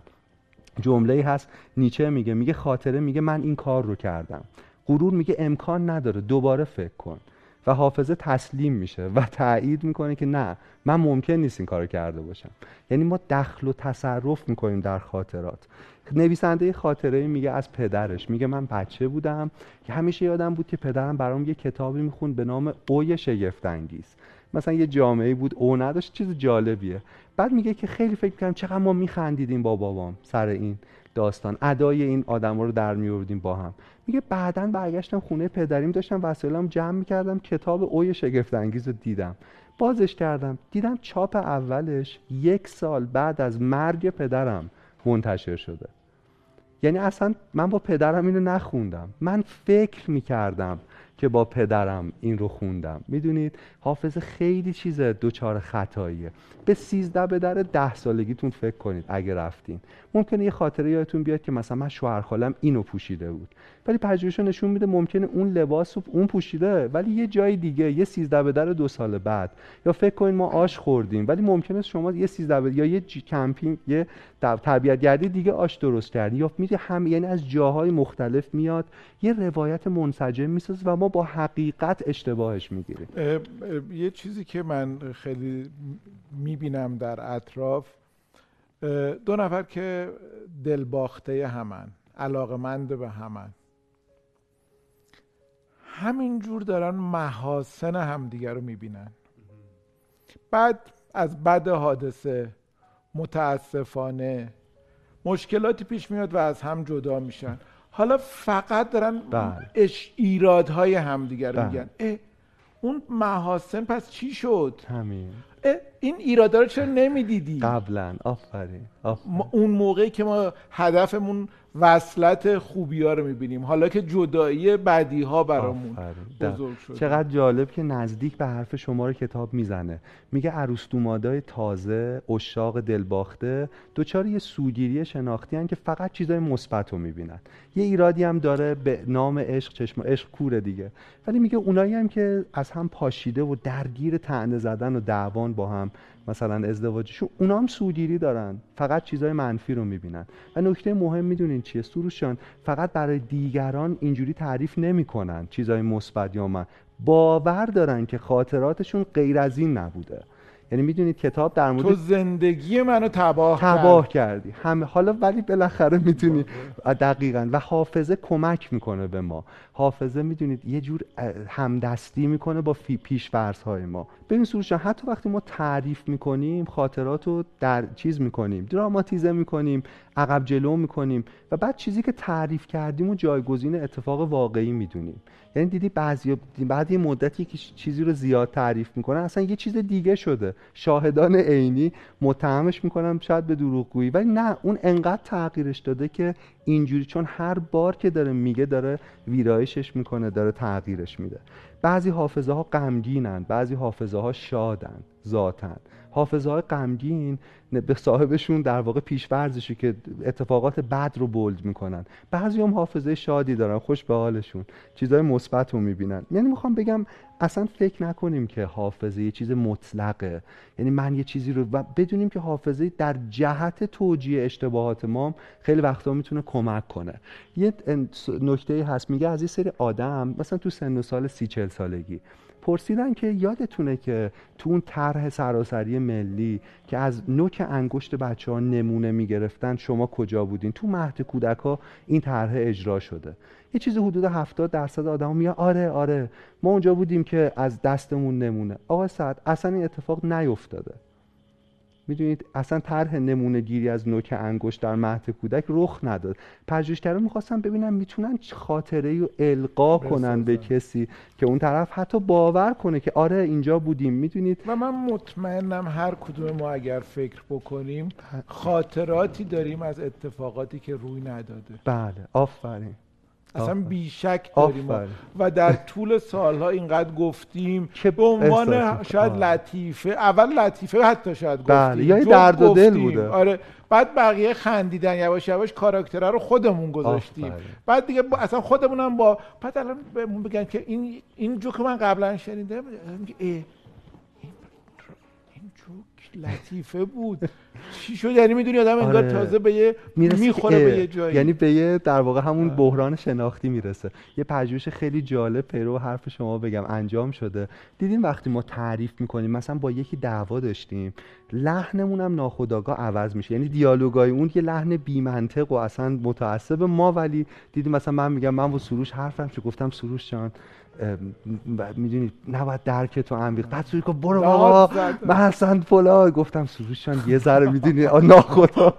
جمله هست نیچه میگه میگه خاطره میگه من این کار رو کردم. غرور میگه امکان نداره دوباره فکر کن. و حافظه تسلیم میشه و تایید می‌کنه که نه من ممکن نیست این کارو کرده باشم. یعنی ما دخل و تصرف می‌کنیم در خاطرات. نویسنده خاطره میگه از پدرش. میگه من بچه بودم که همیشه یادم بود که پدرم برام یه کتابی می‌خوند به نام اوی شگفت انگیز مثلا یه جامعه بود او نداشت چیز جالبیه. بعد میگه که خیلی فکر کردم چقدر ما میخندیدیم با بابام سر این داستان. ادای این آدم رو در میوردیم با هم. میگه بعدا برگشتم خونه پدریم داشتم وسایلم جمع می‌کردم کتاب اوی شگفت انگیز رو دیدم. بازش کردم. دیدم چاپ اولش یک سال بعد از مرگ پدرم منتشر شده. یعنی اصلا من با پدرم اینو نخوندم. من فکر می‌کردم که با پدرم این رو خوندم. می‌دونید؟ حافظ خیلی چیز دوچار خطاییه. به سیزده به در ده سالگیتون فکر کنید اگه رفتین. ممکنه یه خاطره یادتون بیاد که مثلا من شوهر خالم اینو پوشیده بود. ولی پژوهش نشون میده ممکنه اون لباس رو اون پوشیده ولی یه جای دیگه یه سیزده به در دو سال بعد. یا فکر کنید ما آش خوردیم ولی ممکنه شما یه سیزده به یا یه کمپینگ یه تربیت گردی دیگه آش درست کردی یا میدی هم یعنی از جاهای مختلف میاد یه روایت منسجم می‌سازه و ما با حقیقت اشتباهش می‌گیریم. یه چیزی که من خیلی می‌بینم در اطراف دو نفر که دلباخته همن علاقمند به همن. همینجور دارن محاسن همدیگر رو می‌بینن. بعد از بد حادثه متاسفانه مشکلاتی پیش میاد و از هم جدا میشن. حالا فقط دارن بله. اش ایرادهای همدیگر رو بله. میگن. اون محاسن پس چی شد؟ همین. این ایرادا رو چرا نمی‌دیدی؟ قبلا. آفرین. اون موقعی که ما هدفمون وصلت خوبی ها رو می‌بینیم. حالا که جدایی بدی ها برامون بزرگ شد چقدر جالب که نزدیک به حرف شما رو کتاب می‌زنه. میگه عروستومادای تازه اشاق دلباخته دوچار یه سوگیری شناختی هن که فقط چیزای مثبت رو می‌بینن یه ایرادی هم داره به نام عشق چشم عشق کوره دیگه. ولی میگه اونایی هم که از هم پاشیده و درگیر تعنه زدن و دعوان با هم مثلا ازدواجشون اونا هم سوگیری دارن. فقط چیزای منفی رو می‌بینن. و نکته مهم می‌دونین چیه؟ سروشان فقط برای دیگران اینجوری تعریف نمی‌کنن چیزای مثبت یا من. باور دارن که خاطراتشون غیر از این نبوده. یعنی می‌دونید کتاب در مورد تو زندگی منو تباه تباه کردی. همه حالا ولی بالاخره می‌تونی دقیقا. و حافظه کمک می‌کنه به ما. حافظه می‌دونید یه جور همدستی می‌کنه با پیشورس های ما. ببین سروش حتی وقتی ما تعریف می‌کنیم خاطرات رو در چیز می‌کنیم دراماتیزه می‌کنیم عقب جلو می‌کنیم و بعد چیزی که تعریف کردیم و جایگزین اتفاق واقعی می‌دونیم. یعنی دیدی بعضی بعد یه مدتی که چیزی رو زیاد تعریف می‌کنن اصلا یه چیز دیگه شده. شاهدان عینی متهمش می‌کنم شاید به دروغگویی. ولی نه اون انقدر تغییرش داده که اینجوری چون هر بار که داره میگه داره ویرایشش می‌کنه داره تغییرش میده. بعضی حافظه ها غمگینن بعضی حافظه ها شادن ذاتن. حافظه های غمگین به صاحبشون در واقع پیشورزشی که اتفاقات بد رو بولد می‌کنن. بعضی هم حافظه شادی دارن خوش به حالشون چیزهای مثبت رو می‌بینن. یعنی می‌خوام بگم اصلا فکر نکنیم که حافظه یه چیز مطلقه. یعنی من یه چیزی رو و بدونیم که حافظه در جهت توجیه اشتباهات ما خیلی وقتا می‌تونه کمک کنه. یه نکته هست میگه از یه سری آدم مثلا تو سن و سال سی چل سالگی پرسیدن که یادتونه که تو اون طرح سراسری ملی که از نوک انگشت بچه ها نمونه می‌گرفتن شما کجا بودین؟ تو مهد کودک ها این طرح اجرا شده. یه چیز حدود 70 درصد آدم میگن آره آره ما اونجا بودیم که از دستمون نمونه. آقا سعد اصلا این اتفاق نیفتاده. می‌دونید اصلا طرح نمونه گیری از نوک انگشت در مهد کودک رخ نداد. پژوهشگران می‌خواستن ببینن می‌تونن خاطره رو القا کنن به کسی که اون طرف حتی باور کنه که آره اینجا بودیم. می‌دونید؟ و من مطمئنم هر کدوم ما اگر فکر بکنیم خاطراتی داریم از اتفاقاتی که روی نداده. بله آفرین. اصلا بیشک داریم و در طول سالها اینقدر گفتیم که به عنوان شاید لطیفه اول لطیفه حتی شاید بله، گفتیم یا درد و دل بوده. آره بعد بقیه خندیدن یواش یواش کاراکتره رو خودمون گذاشتیم. بعد دیگه اصلا خودمونم با بعد الان بهمون بگن که این این جو که من قبلا این جوک لطیفه بود. چی شد؟ یعنی می‌دونی آدم انگار آره. تازه به یه می‌خوره به یه جایی. یعنی به یه در واقع همون بحران شناختی می‌رسه. یه پژوهش خیلی جالب پیرو حرف شما بگم انجام شده. دیدین وقتی ما تعریف می‌کنیم مثلا با یکی دعوا داشتیم لحنمون هم ناخودآگاه عوض میشه. یعنی دیالوگای اون یه لحن بی منطق و اصلا متعصب ما ولی دیدیم مثلا من میگم من با سروش حرفم چه گفتم سروش جان می‌دونی نباید درک تو عمیق بعد سوری که برو بابا من اصلا فلا گفتم سروشان یه ذره می‌دونی ناخدا.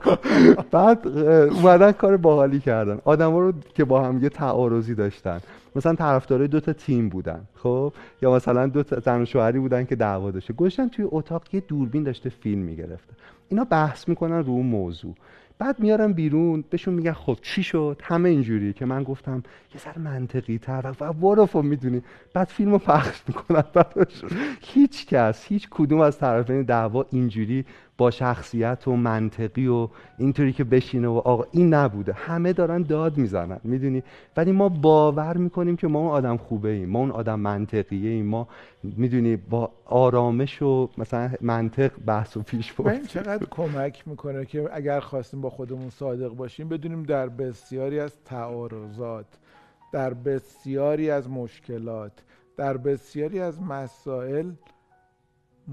بعد اومدن کار باحالی کردن. آدم رو که با هم یه تعارضی داشتن. مثلا طرفدارای دو تا تیم بودن خب؟ یا مثلا دو تا زن و شوهری بودن که دعوا داشته. گذاشتن توی اتاق یه دوربین داشته فیلم می‌گرفته. اینا بحث می‌کنن رو اون موضوع. بعد میارم بیرون بهشون میگن خب چی شد؟ همه اینجوری که من گفتم یه سر منطقی تر و برو می‌دونی. بعد فیلمو پخش می‌کنن هیچ کس هیچ کدوم از طرفین دعوا اینجوری با شخصیت و منطقی و اینطوری که بشینه و آقا این نبوده. همه دارن داد می‌زنن می‌دونی؟ ولی ما باور می‌کنیم که ما اون آدم خوبه ایم ما اون آدم منطقیه ایم ما می‌دونی با آرامش و مثلا منطق بحث و پیش برد. این چقدر کمک می‌کنه که اگر خواستیم با خودمون صادق باشیم بدونیم در بسیاری از تعارضات در بسیاری از مشکلات در بسیاری از مسائل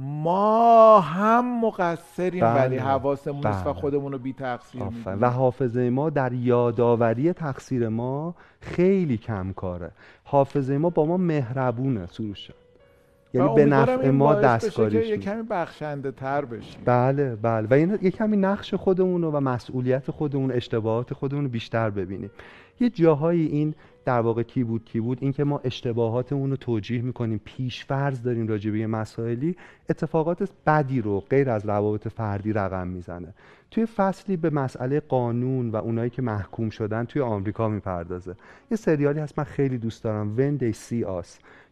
ما هم مقصریم بله. ولی حواسمون نیست و بله. خودمون رو بی تقصیر و حافظه ما در یادآوری تقصیر ما خیلی کم کاره. حافظه ما با ما مهربونه سروش یعنی به نفع ما دستکاریش یه کمی بخشنده تر بشیم. بله بله. و این یه کمی نقش خودمون و مسئولیت خودمون اشتباهات خودمون رو بیشتر ببینیم. یه جاهایی این در واقع کی بود کی بود؟ اینکه ما اشتباهاتمون رو توجیه می‌کنیم پیش فرض داریم راجع به مسائلی اتفاقات بدی رو غیر از روابط فردی رقم می‌زنه. توی فصلی به مسئله قانون و اونایی که محکوم شدن توی آمریکا می‌پردازه. یه سریالی هست من خیلی دوست دارم When They See Us.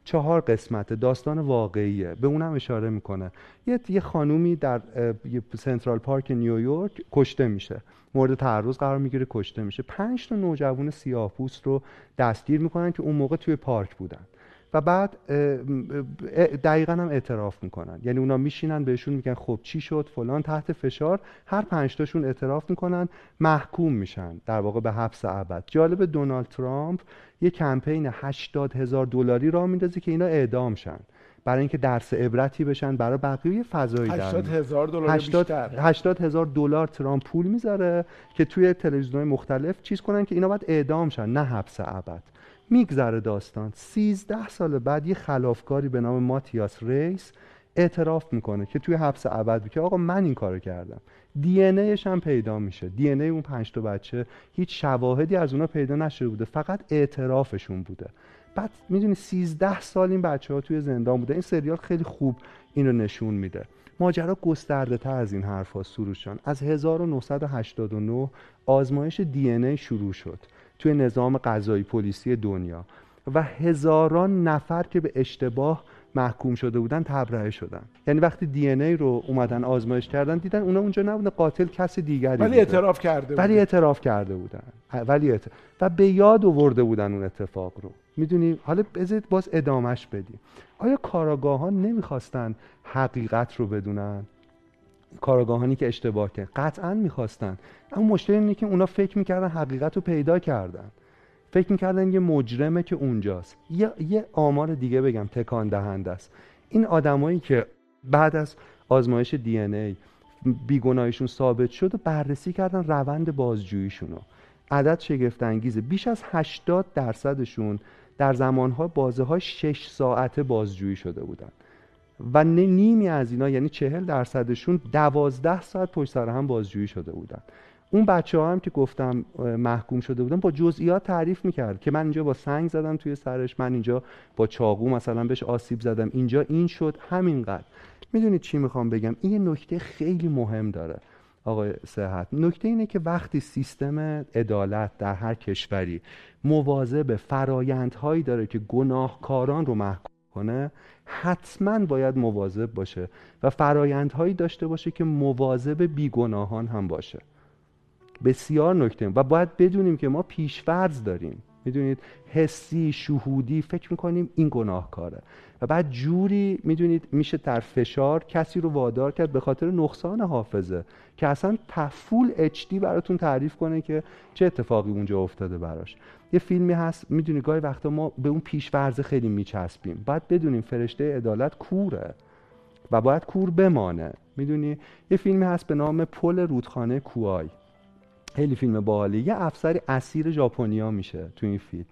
چهار قسمت داستان واقعیه. به اونم اشاره می‌کنه. یه یه خانومی در سنترال پارک نیویورک کشته میشه. مورد تعرض قرار می‌گیره کشته میشه. پنج تا نوجوان سیاهپوست رو دستگیر می‌کنن که اون موقع توی پارک بودن. و بعد دقیقا هم اعتراف می‌کنن. یعنی اونا میشینن بهشون میگن خب چی شد فلان تحت فشار. هر پنج تاشون اعتراف می‌کنن محکوم میشن در واقع به حبس ابد. جالب دونالد ترامپ یه کمپین 80 هزار دلاری را میندازه که اینا اعدام شن. برای اینکه درس عبرتی بشن برای بقیه فضایی 80 هزار دلار 80 80 هزار دلار ترامپ پول می‌ذاره که توی تلویزیون‌های مختلف چیز کنن که اینا باید اعدام شن نه حبس ابد. میگذره داستان. 13 سال بعد یه خلافکاری به نام ماتیاس ریس اعتراف می‌کنه که توی حبس ابد بود که آقا من این کارو کردم. دی ان هم پیدا میشه. دی ان اون پنج تا بچه هیچ شواهدی از اونا پیدا نشده بوده. فقط اعترافشون بوده. بعد می‌دونی 13 سال این بچه ها توی زندان بوده. این سریال خیلی خوب اینو نشون میده. ماجرا گسترده تر از این حرف ها سروشان از 1989 آزمایش دی ای شروع شد. توی نظام قضایی پلیسی دنیا. و هزاران نفر که به اشتباه محکوم شده بودن تبرئه شدن. یعنی وقتی دی ای رو اومدن آزمایش کردن دیدن اونا اونجا نبودن قاتل کسی دیگری ولی اعتراف کرده بودن. ولی اعتراف کرده بودن. ولی اعتراف. و به یاد آورده بودن اون اتفاق رو. می‌دونی؟ حالا بذارید باز ادامش بدیم. آیا کاراگاهان نمی‌خواستن حقیقت رو بدونن؟ کاراگاهانی که اشتباه کردن قطعا می‌خواستن. اما مشکل اینه که اونا فکر می‌کردن حقیقت رو پیدا کردن. فکر می‌کردن یه مجرمه که اونجاست. یه, یه آمار دیگه بگم تکان دهنده است. این آدمایی که بعد از آزمایش دی ای بیگناهیشون ثابت شد و بررسی کردن روند بازجوییشون رو عدد شگفت انگیزه بیش از 80 درصدشون در زمانها بازه های 6 ساعته بازجویی شده بودن. و نیمی از اینا یعنی 40 درصدشون 12 ساعت پشت سر هم بازجویی شده بودن. اون بچه ها هم که گفتم محکوم شده بودن با جزئیات تعریف می‌کرد که من اینجا با سنگ زدم توی سرش من اینجا با چاقو مثلا بهش آسیب زدم اینجا این شد همینقدر. می‌دونید چی می‌خوام بگم؟ این نکته خیلی مهم داره آقای صحت. نکته اینه که وقتی سیستم عدالت در هر کشوری مواظب فرایندهایی داره که گناهکاران رو محکوم کنه حتما باید مواظب باشه و فرایندهایی داشته باشه که مواظب بیگناهان هم باشه. بسیار نکته و باید بدونیم که ما پیشفرض داریم. می‌دونید حسی شهودی فکر می‌کنیم این گناهکاره. و بعد جوری می‌دونید میشه در فشار کسی رو وادار کرد به خاطر نقصان حافظه که اصلا فول اچ براتون تعریف کنه که چه اتفاقی اونجا افتاده براش. یه فیلمی هست می‌دونی گاهی وقتا ما به اون پیشورزه خیلی میچسبیم. باید بدونیم فرشته عدالت کوره و باید کور بمانه. می‌دونی؟ یه فیلمی هست به نام پل رودخانه کوای. خیلی فیلم باحالی یه افسر اسیر ژاپنیا میشه تو این فیلم.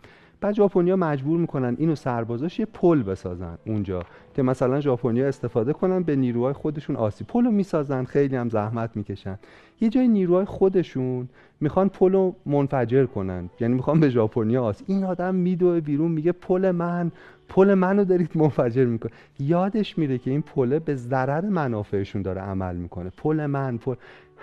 بعد ژاپنیا مجبور می‌کنن این و سربازاش یه پل بسازن اونجا که مثلا ژاپنیا استفاده کنن به نیروهای خودشون آسیب پلو می‌سازن خیلی هم زحمت می‌کشن. یه جای نیروهای خودشون می‌خوان پلو منفجر کنن یعنی می‌خوان به ژاپنیا آسیب این آدم میدوه بیرون میگه پل من پل منو دارید منفجر می‌کنه. یادش میره که این پله به ضرر منافعشون داره عمل می‌کنه. پل من پل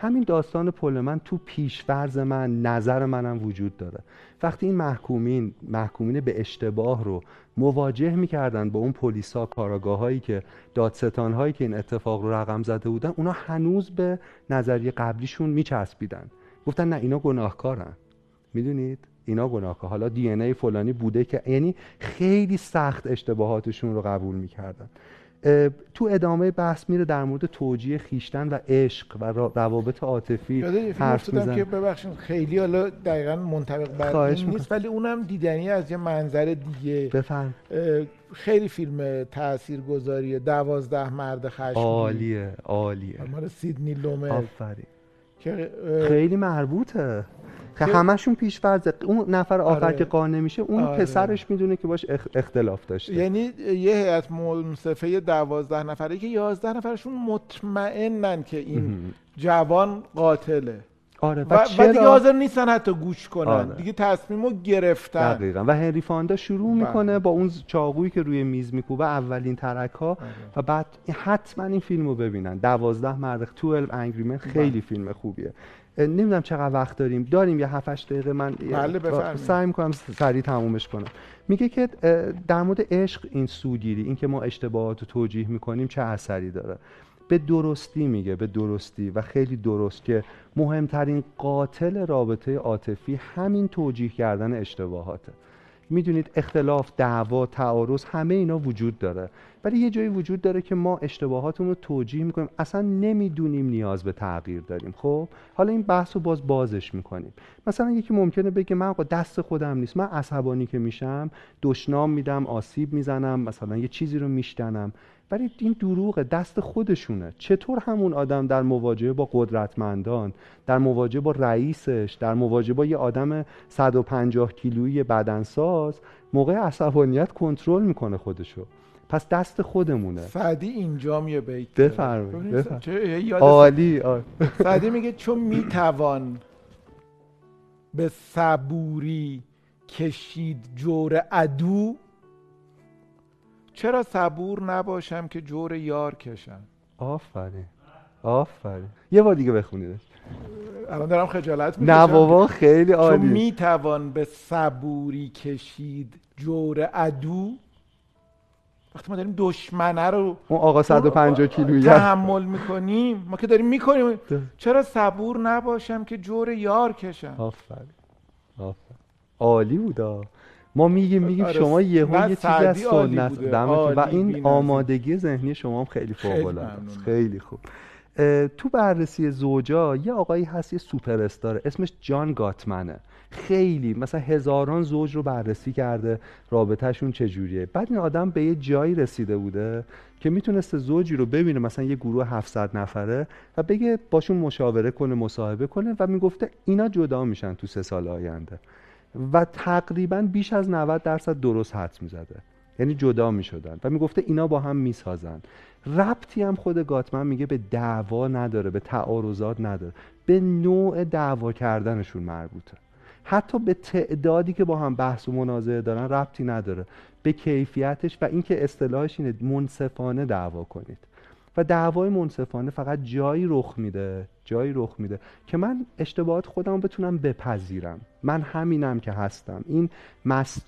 همین داستان پل من تو پیش‌فرض من نظر منم وجود داره. وقتی این محکومین محکومین به اشتباه رو مواجه می‌کردن با اون پلیسا کاراگاه هایی که دادستان هایی که این اتفاق رو رقم زده بودن اونا هنوز به نظریه قبلیشون میچسبیدن. گفتن نه اینا گناهکارن. می‌دونید؟ اینا گناهکار. حالا دی ای فلانی بوده که یعنی خیلی سخت اشتباهاتشون رو قبول می‌کردن. تو ادامه بحث میره در مورد توجیه خیشتن و عشق و روابط عاطفی حرف میزن که ببخشید خیلی حالا دقیقا منطبق بر نیست ولی اونم دیدنی از یه منظر دیگه. بفهم خیلی فیلم تاثیرگذاریه. دوازده مرد خشم عالیه عالیه. مال سیدنی لومر. آفرین. خیلی مربوطه. که همشون پیش فرضه اون نفر آخر آره. که قانع میشه اون آره. پسرش می‌دونه که باش اختلاف داشته. یعنی یه هیئت منصفه دوازده نفره که یازده نفرشون مطمئنن که این جوان قاتله. آره و, و, دیگه حاضر نیستن حتی گوش کنن. آره. دیگه تصمیمو گرفتن. دقیقا. و هنری فاندا شروع بله. می‌کنه با اون چاقویی که روی میز میکوبه اولین ترک ها آره. و بعد حتما این فیلمو ببینن. دوازده مرد 12 انگری خیلی بله. فیلم خوبیه. نمی‌دونم چقدر وقت داریم. داریم یه 7 دقیقه من بله سعی می‌کنم سریع تمومش کنم. میگه که در مورد عشق این سوگیری این که ما اشتباهات رو توجیه می‌کنیم چه اثری داره؟ به درستی میگه به درستی و خیلی درست که مهمترین قاتل رابطه عاطفی همین توجیه کردن اشتباهاته. می‌دونید اختلاف دعوا تعارض همه اینا وجود داره. ولی یه جایی وجود داره که ما اشتباهاتمون رو توجیه می‌کنیم. اصلا نمی‌دونیم نیاز به تغییر داریم. خب؟ حالا این بحث رو باز بازش می‌کنیم. مثلا یکی ممکنه بگه من دست خودم نیست. من عصبانی که میشم دشنام میدم آسیب می‌زنم مثلا یه چیزی رو میشتنم ولی این دروغه دست خودشونه. چطور همون آدم در مواجهه با قدرتمندان در مواجهه با رئیسش در مواجهه با یه آدم 150 کیلویی بدنساز موقع عصبانیت کنترل می‌کنه خودشو. پس دست خودمونه. سعدی اینجا یه بیت بفرمایید عالی سعدی میگه چون می‌توان به صبوری کشید جور عدو چرا صبور نباشم که جور یار کشم؟ آفرین. آفرین. یه بار دیگه بخونیدش. الان دارم خجالت می‌کشم. نه بابا خیلی عالی. چون می‌توان به صبوری کشید جور عدو؟ وقتی ما داریم دشمنه رو اون آقا 150 کیلویی تحمل می‌کنیم ما که داریم می‌کنیم. چرا صبور نباشم که جور یار کشم؟ آفرین. آفرین. عالی بودا ما میگیم میگیم آره شما یه یه چیزی از سنت و این آمادگی ذهنی شما هم خیلی فوق العاده خیلی خوب. تو بررسی زوجا یه آقایی هست یه سوپر استاره اسمش جان گاتمنه. خیلی مثلا هزاران زوج رو بررسی کرده. رابطهشون چجوریه؟ بعد این آدم به یه جایی رسیده بوده که می‌تونسته زوجی رو ببینه مثلا یه گروه 700 نفره و بگه باشون مشاوره کنه مصاحبه کنه و می‌گفته اینا جدا میشن تو سه سال آینده. و تقریبا بیش از 90 درصد درست حدس می‌زده. یعنی جدا می‌شدن. و می‌گفته اینا با هم می‌سازن. ربطی هم خود گاتمن میگه به دعوا نداره به تعارضات نداره. به نوع دعوا کردنشون مربوطه. حتی به تعدادی که با هم بحث و مناظره دارن ربطی نداره. به کیفیتش و اینکه اصطلاحش اینه منصفانه دعوا کنید. و دعوای منصفانه فقط جایی رخ میده جایی رخ میده که من اشتباهات خودم بتونم بپذیرم. من همینم که هستم. این,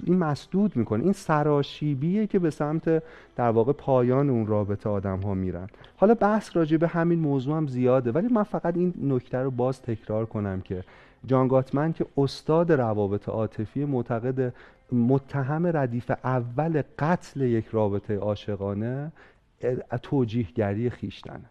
این مسدود می‌کنه. این سراشیبیه که به سمت در واقع پایان اون رابطه آدم ها میرن. حالا بحث راجع به همین موضوع هم زیاده ولی من فقط این نکته رو باز تکرار کنم که جان گاتمن که استاد روابط عاطفی معتقد متهم ردیف اول قتل یک رابطه عاشقانه توجیهگری خیشتنه.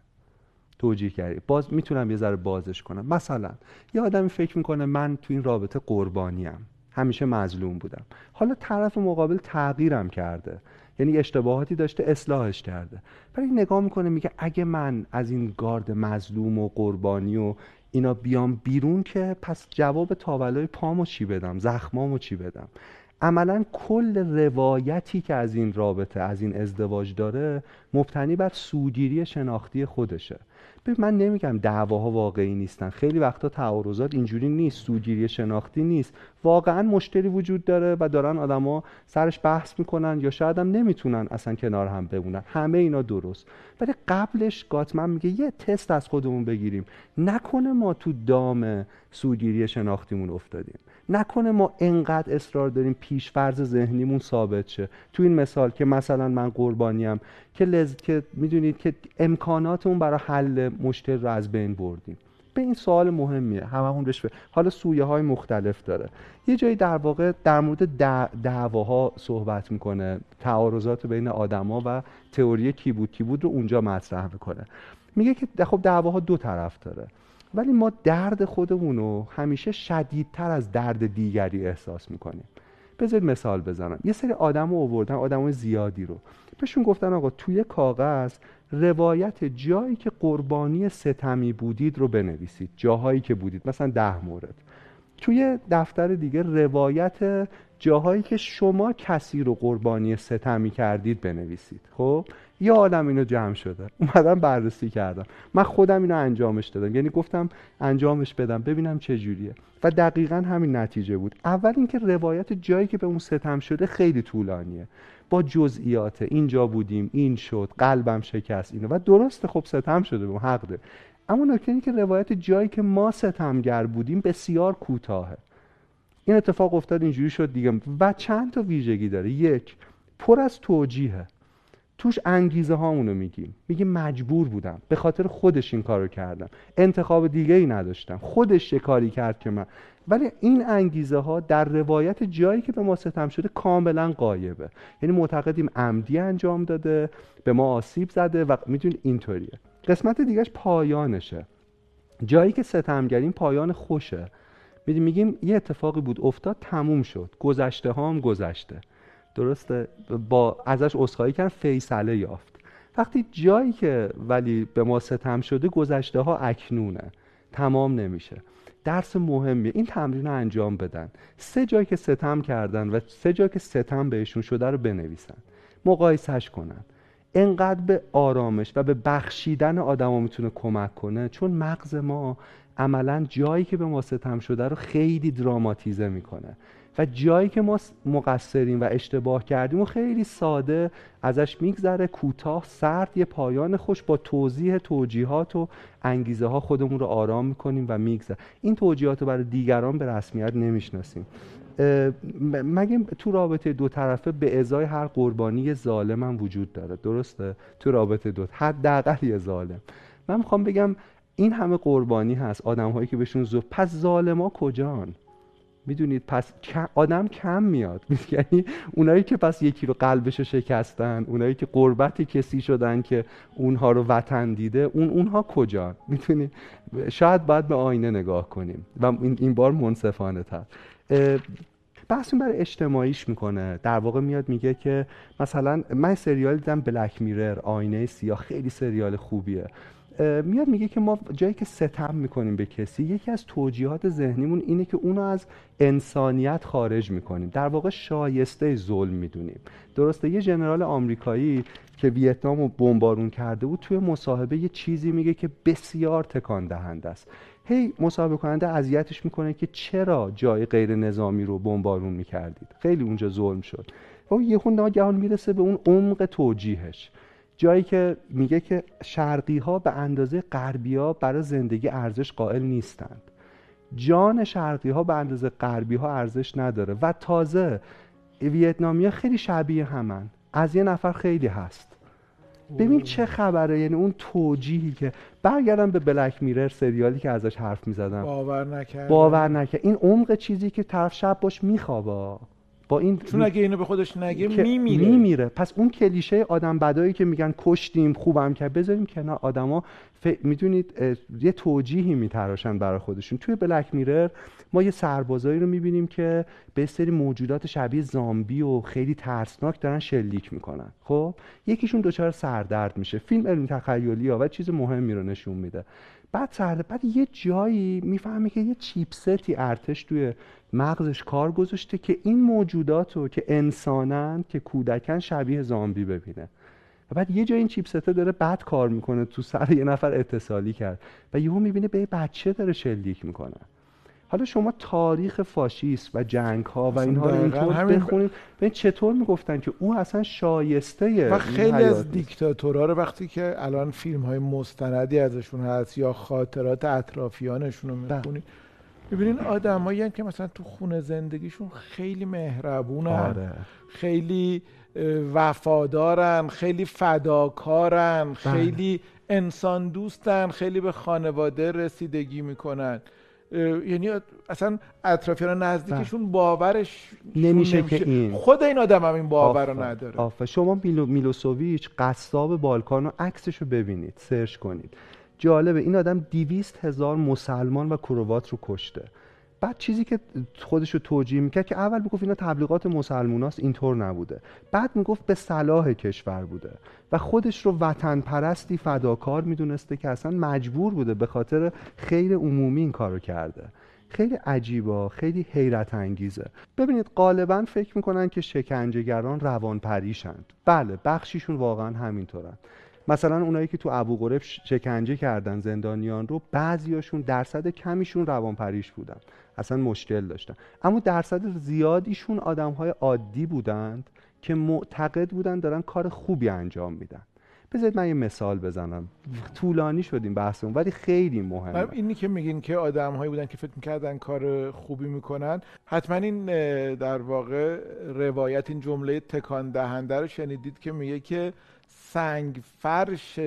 توجیهگری باز می‌تونم یه ذره بازش کنم. مثلا یه آدمی فکر می‌کنه من تو این رابطه قربانیم. همیشه مظلوم بودم. حالا طرف مقابل تغییرم کرده. یعنی اشتباهاتی داشته اصلاحش کرده. ولی نگاه می‌کنه میگه اگه من از این گارد مظلوم و قربانی و اینا بیام بیرون که پس جواب تاولای پامو چی بدم؟ زخمامو چی بدم؟ عملا کل روایتی که از این رابطه از این ازدواج داره مبتنی بر سوگیری شناختی خودشه. من نمیگم دعواها واقعی نیستن. خیلی وقتا تعارضات اینجوری نیست سوگیری شناختی نیست. واقعا مشکلی وجود داره و دارن آدما سرش بحث می‌کنن یا شاید هم نمی‌تونن اصلا کنار هم بمونن. همه اینا درست. ولی قبلش گاتمن میگه یه تست از خودمون بگیریم. نکنه ما تو دام سوگیری شناختیمون افتادیم. نکنه ما انقدر اصرار داریم پیش فرض ذهنیمون ثابت شه. تو این مثال که مثلا من قربانیم که لز... که می‌دونید که امکانات اون برای حل مشکل رو از بین بردیم. به این سوال مهمیه هممون بهش حالا سویه های مختلف داره. یه جایی در واقع در مورد دعواها صحبت می‌کنه. تعارضات بین آدما و تئوری کی بود کی بود رو اونجا مطرح می‌کنه. میگه که خب دعواها دو طرف داره. ولی ما درد خودمون رو همیشه شدیدتر از درد دیگری احساس می‌کنیم. بذارید مثال بزنم. یه سری آدم رو آوردن آدم زیادی رو. بهشون گفتن آقا توی کاغذ روایت جایی که قربانی ستمی بودید رو بنویسید. جاهایی که بودید مثلا ده مورد. توی دفتر دیگه روایت جاهایی که شما کسی رو قربانی ستمی کردید بنویسید. خب؟ یه عالم اینو جمع شده. اومدم بررسی کردم. من خودم اینو انجامش دادم. یعنی گفتم انجامش بدم. ببینم چه جوریه. و دقیقا همین نتیجه بود. اول اینکه روایت جایی که به اون ستم شده خیلی طولانیه. با جزئیات. اینجا بودیم این شد قلبم شکست اینو. و درسته خب ستم شده به حقه اما نکته که روایت جایی که ما ستمگر بودیم بسیار کوتاهه. این اتفاق افتاد اینجوری شد دیگه. و چند تا ویژگی داره. یک پر از توجیهه. توش انگیزه هامونو میگیم. میگیم مجبور بودم. به خاطر خودش این کارو کردم. انتخاب دیگه ای نداشتم. خودش یه کاری کرد که من ولی این انگیزه ها در روایت جایی که به ما ستم شده کاملا قایبه یعنی معتقدیم عمدی انجام داده به ما آسیب زده و می‌دونید اینطوریه. قسمت دیگهش پایانشه. جایی که ستمگریم پایان خوشه. میگیم یه اتفاقی بود افتاد تموم شد. گذشته هم گذشته. درسته؟ با ازش عذرخواهی کردن فیصله یافت. وقتی جایی که ولی به ما ستم شده گذشته ها اکنونه. تمام نمیشه. درس مهمیه. این تمرین رو انجام بدن. سه جایی که ستم کردن و سه جایی که ستم بهشون شده رو بنویسن. مقایسش کنن. انقدر به آرامش و به بخشیدن آدما می‌تونه کمک کنه. چون مغز ما عملا جایی که به ما ستم شده رو خیلی دراماتیزه می‌کنه. و جایی که ما مقصریم و اشتباه کردیم و خیلی ساده ازش میگذره کوتاه سرد یه پایان خوش با توضیح توجیهات و انگیزه ها خودمون رو آرام می‌کنیم و میگذره. این توجیهات رو برای دیگران به رسمیت نمی‌شناسیم. مگه تو رابطه دو طرفه به ازای هر قربانی ظالم هم وجود داره؟ درسته؟ تو رابطه دو حداقل یه ظالم. من می‌خوام بگم این همه قربانی هست آدم هایی که بهشون زو پس ظالما کجان؟ می‌دونید پس آدم کم میاد. یعنی اونایی که پس یکی رو قلبش رو شکستن اونایی که قربت کسی شدن که اونها رو وطن دیده اون اونها کجا؟ می‌تونید شاید باید به آینه نگاه کنیم. و این بار منصفانه تر. بحث برای اجتماعیش می‌کنه. در واقع میاد میگه که مثلا من سریال دیدم بلک میرر آینه سیاه. خیلی سریال خوبیه. میاد میگه که ما جایی که ستم می‌کنیم به کسی یکی از توجیهات ذهنیمون اینه که اونو از انسانیت خارج می‌کنیم. در واقع شایسته ظلم می‌دونیم. درسته یه جنرال آمریکایی که ویتنام رو بمبارون کرده بود توی مصاحبه یه چیزی میگه که بسیار تکان دهنده است. هی مصاحبه کننده اذیتش می‌کنه که چرا جای غیر نظامی رو بمبارون می‌کردید؟ خیلی اونجا ظلم شد. و یهو ناگهان می‌رسه به اون عمق توجیهش. جایی که میگه که شرقی ها به اندازه غربی ها برای زندگی ارزش قائل نیستند. جان شرقی ها به اندازه غربی ها ارزش نداره و تازه ویتنامیا خیلی شبیه همن. از یه نفر خیلی هست. ببین چه خبره یعنی اون توجیهی که برگردم به بلک میرر سریالی که ازش حرف می‌زدم. باور نکرد باور نکرد. این عمق چیزی که طرف شب باش میخوابه. با این چون اگه اینو به خودش نگه که میمیره. میمیره. پس اون کلیشه آدم بدایی که میگن کشتیم خوبم کرد بذاریم کنار آدما. ف... می‌دونید یه توجیهی میتراشن برای خودشون. توی بلک میرر ما یه سربازایی رو می‌بینیم که به سری موجودات شبیه زامبی و خیلی ترسناک دارن شلیک می‌کنن. خب؟ یکیشون دچار سردرد میشه. فیلم علمی تخیلی و چیز مهمی رو نشون میده. بعد سرده بعد یه جایی می‌فهمه که یه چیپستی ارتش توی مغزش کار گذاشته که این موجودات رو که انسانن که کودکن شبیه زامبی ببینه. و بعد یه جای این چیپسته داره بد کار می‌کنه تو سر یه نفر اتصالی کرد. و یهو می‌بینه به یه بچه داره شلیک می‌کنه. حالا شما تاریخ فاشیست و جنگ ها و اینها رو اینطور بخونید ببین چطور می‌گفتن که او اصلا شایسته و خیلی از. دیکتاتورها رو وقتی که الان فیلم های مستندی ازشون هست یا خاطرات اطرافیانشون رو بله. می‌خونید می‌بینین آدمایی که مثلا تو خونه زندگیشون خیلی مهربونن آره خیلی وفادارن خیلی فداکارن خیلی انسان دوستن خیلی به خانواده رسیدگی می‌کنن یعنی اصلا اطرافیان نزدیکشون باورش نمیشه که این- خود این آدم هم این باور رو. نداره. آفر. شما میلو میلوسوویچ قصاب بالکان رو عکسش رو ببینید سرچ کنید. جالبه این آدم دیویست هزار مسلمان و کروات رو کشته. بعد چیزی که خودش رو توجیه می‌کرد که اول می‌گفت اینا تبلیغات مسلموناست اینطور نبوده. بعد می‌گفت به صلاح کشور بوده. و خودش رو وطن پرستی فداکار می‌دونسته که اصلا مجبور بوده به خاطر خیر عمومی این کارو کرده. خیلی عجیبا خیلی حیرت انگیزه ببینید غالبا فکر می‌کنن که شکنجهگران روانپریشند بله بخشیشون واقعا همینطورن. مثلا اونایی که تو ابو غریب ش- شکنجه کردن زندانیان رو بعضیاشون درصد کمیشون روانپریش بودن. اصلا مشکل داشتن. اما درصد زیادیشون آدمهای عادی بودند که معتقد بودن دارن کار خوبی انجام میدن. بذارید من یه مثال بزنم. طولانی شدیم بحثمون ولی خیلی مهمه. اینی که میگین که آدم هایی بودن که فکر می‌کردن کار خوبی می‌کنن حتما این در واقع روایت این جمله تکان دهنده رو شنیدید که میگه که سنگ فرش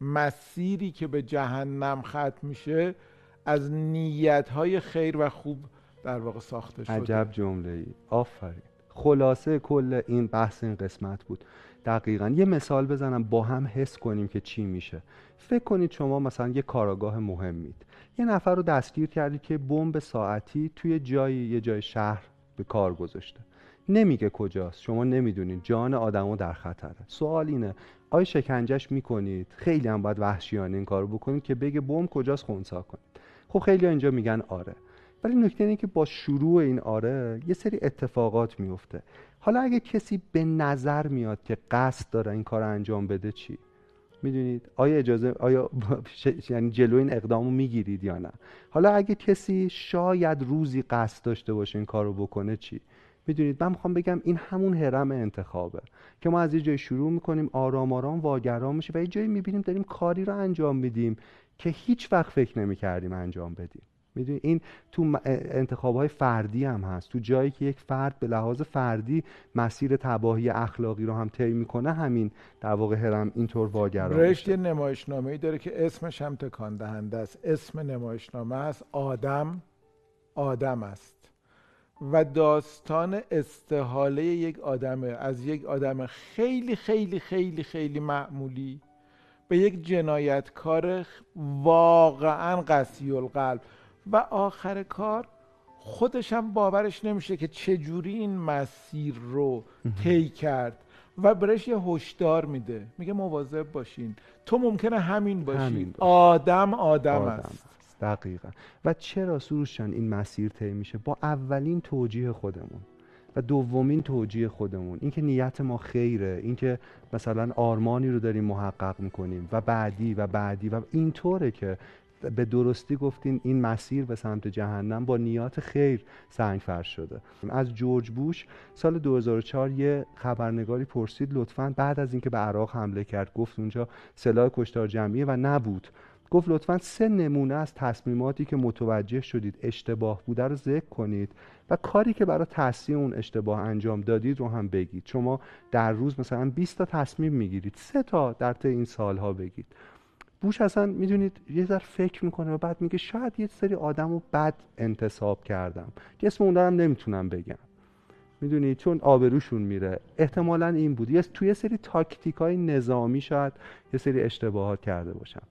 مسیری که به جهنم ختم میشه از نیت های خیر و خوب در واقع ساخته شده. عجب جمله ای آفرین. خلاصه کل این بحث این قسمت بود. دقیقا یه مثال بزنم با هم حس کنیم که چی میشه. فکر کنید شما مثلا یه کاراگاه مهمید. یه نفر رو دستگیر کردی که بمب ساعتی توی جایی یه جای شهر به کار گذاشته. نمیگه کجاست. شما نمی‌دونید. جان آدمو در خطره سوال اینه. آیا شکنجش می‌کنید؟ خیلی هم باید وحشیانه این کارو بکنید که بگه بمب کجاست خونسا کنید. خب خیلی اینجا میگن آره. ولی نکته اینه که با شروع این آره یه سری اتفاقات میفته حالا اگه کسی به نظر میاد که قصد داره این کار انجام بده چی؟ می‌دونید؟ آیا اجازه آیا یعنی جلو این اقدامو می‌گیرید یا نه؟ حالا اگه کسی شاید روزی قصد داشته باشه این کارو بکنه چی؟ می‌دونید من می‌خوام بگم این همون هرم انتخابه که ما از یه جای شروع می‌کنیم آرام آرام واگرام میشه و یه جایی می‌بینیم داریم کاری رو انجام میدیم که هیچ وقت فکر نمی‌کردیم انجام بدیم. می‌دونی؟ این تو انتخاب های فردی هم هست. تو جایی که یک فرد به لحاظ فردی مسیر تباهی اخلاقی رو هم طی می‌کنه همین در واقع هرم اینطور واگرا میشه. یه نمایشنامه ای داره که اسمش هم تکان دهنده است. اسم نمایشنامه است آدم آدم است. و داستان استحاله یک آدمه. از یک آدم خیلی خیلی خیلی خیلی معمولی به یک جنایتکار واقعا قسی القلب. و آخر کار خودش هم باورش نمیشه که چجوری این مسیر رو طی کرد و برش یه هشدار میده. میگه مواظب باشین. تو ممکنه همین باشی. همین. آدم آدم, آدم است. دقیقا. و چرا سروشان این مسیر طی میشه؟ با اولین توجیه خودمون و دومین توجیه خودمون. اینکه نیت ما خیره اینکه مثلا آرمانی رو داریم محقق می‌کنیم و بعدی و بعدی و اینطوره که به درستی گفتین این مسیر به سمت جهنم با نیات خیر سنگ فرش شده. از جورج بوش سال 2004 یه خبرنگاری پرسید لطفا بعد از اینکه به عراق حمله کرد گفت اونجا سلاح کشتار جمعیه و نبود. گفت لطفا سه نمونه از تصمیماتی که متوجه شدید اشتباه بوده رو ذکر کنید و کاری که برای تصحیح اون اشتباه انجام دادید رو هم بگید. شما در روز مثلا 20 تا تصمیم می‌گیرید. سه تا در طی این سالها بگید. بوش اصلا می‌دونید یه ذره فکر می‌کنه و بعد میگه شاید یه سری آدم رو بد انتصاب کردم. که اسم اون هم نمی‌تونم بگم. می‌دونی چون آبروشون میره. احتمالا این بود. یه توی سری تاکتیک های نظامی شاید یه سری اشتباهات کرده باشم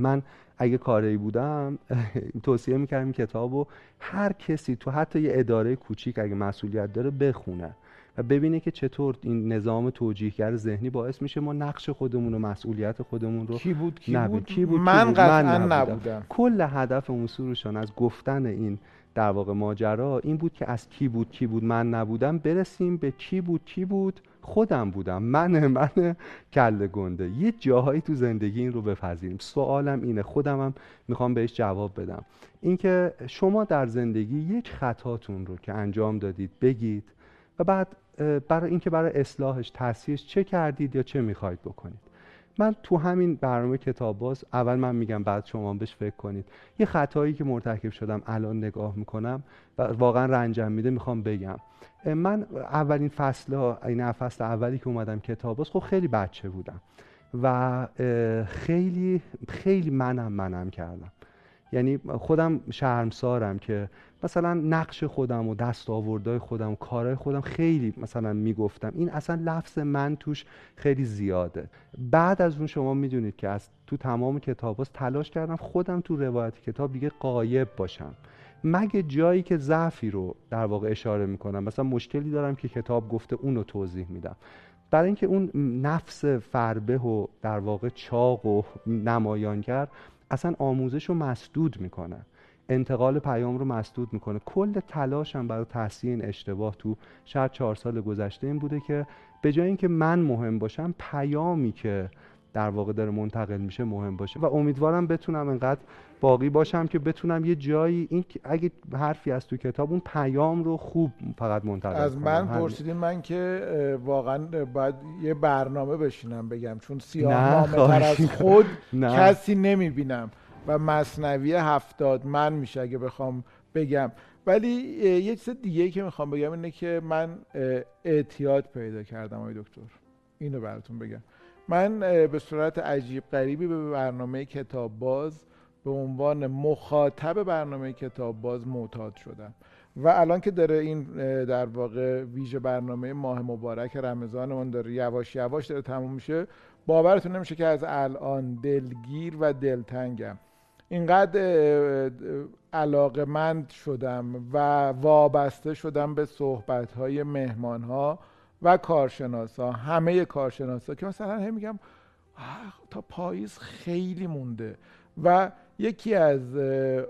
من اگه کاری بودم توصیه می‌کردم کتاب رو هر کسی تو حتی یه اداره کوچیک اگه مسئولیت داره بخونه و ببینه که چطور این نظام توجیهگر ذهنی باعث میشه ما نقش خودمون و مسئولیت خودمون رو کی بود کی نبید. بود کی بود من؟ قطعا نبودم. نبودم کل هدف اون سروشان از گفتن این در واقع ماجرا این بود که از کی بود کی بود من نبودم برسیم به کی بود کی بود خودم بودم. من من کله گنده. یه جاهایی تو زندگی این رو بپذیریم. سوالم اینه. خودم هم می‌خوام بهش جواب بدم. اینکه شما در زندگی یک خطاتون رو که انجام دادید بگید و بعد برای اینکه برای اصلاحش تصحیحش چه کردید یا چه می‌خواید بکنید؟ من تو همین برنامه کتاب باز اول من میگم بعد شما بهش فکر کنید. یه خطایی که مرتکب شدم الان نگاه می‌کنم و واقعا رنجم میده می‌خوام بگم. من اولین فصل ها این فصل اولی که اومدم کتاب باز خب خیلی بچه بودم و خیلی خیلی منم منم کردم. یعنی خودم شرمسارم که مثلا نقش خودم و دستاوردهای خودم و کارهای خودم خیلی مثلا می‌گفتم. این اصلا لفظ من توش خیلی زیاده. بعد از اون شما می‌دونید که از تو تمام کتاب تلاش کردم خودم تو روایت کتاب دیگه قایب باشم. مگه جایی که ضعفی رو در واقع اشاره می‌کنم مثلا مشکلی دارم که کتاب گفته اون رو توضیح میدم. برای اینکه اون نفس فربه و در واقع چاق و نمایانگر اصلا آموزش رو مسدود می‌کنه. انتقال پیام رو مسدود می‌کنه کل تلاشم برای تصحیح این اشتباه تو شاید چهار سال گذشته این بوده که به جای اینکه من مهم باشم پیامی که در واقع داره منتقل میشه مهم باشه و امیدوارم بتونم انقدر باقی باشم که بتونم یه جایی این اگه حرفی از تو کتاب اون پیام رو خوب فقط منتقل از کنم. من. پرسیدین من که واقعا باید یه برنامه بشینم بگم چون سیاه از خود نه. کسی نمی‌بینم و مصنوی هفتاد من میشه اگه بخوام بگم. ولی یه چیز دیگه که می‌خوام بگم اینه که من اعتیاد پیدا کردم آقای دکتر. اینو براتون بگم. من به صورت عجیب غریبی به برنامه کتاب باز به عنوان مخاطب برنامه کتاب باز معتاد شدم. و الان که داره این در واقع ویژه برنامه ماه مبارک رمضانمون داره یواش یواش داره تموم میشه باورتون نمیشه که از الان دلگیر و دلتنگم. اینقدر علاقمند شدم و وابسته شدم به صحبت های مهمان ها و کارشناسا همه کارشناسا که مثلا هم میگم "آه، تا پاییز خیلی مونده. و یکی از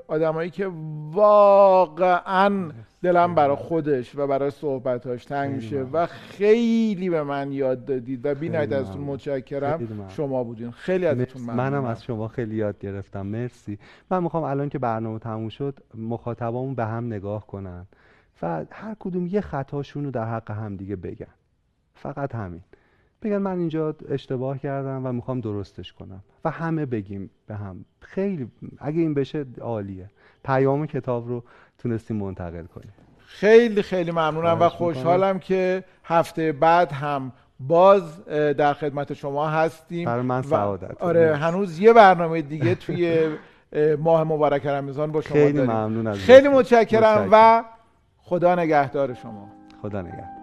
آدمایی که واقعا دلم برای خودش و برای صحبتاش تنگ میشه. و خیلی به من یاد دادید و بی خیلی ازتون. متشکرم. شما بودین. خیلی ازتون. ممنونم. منم از شما خیلی یاد گرفتم. مرسی. من می‌خوام الان که برنامه تموم شد مخاطبامون به هم نگاه کنن. و هر کدوم یه خطاشون رو در حق هم دیگه بگن. فقط همین. بگن من اینجا اشتباه کردم و می‌خوام درستش کنم. و همه بگیم به هم. خیلی اگه این بشه عالیه. پیام کتاب رو تونستیم منتقل کنیم. خیلی خیلی ممنونم و خوشحالم که هفته بعد هم باز در خدمت شما هستیم. برای من و- سعادت. آره. هنوز یه برنامه دیگه توی اه، ماه مبارک رمضان با شما خیلی داریم. ممنون از خیلی. متشکرم و خدا نگهدار شما. خدا نگهدار.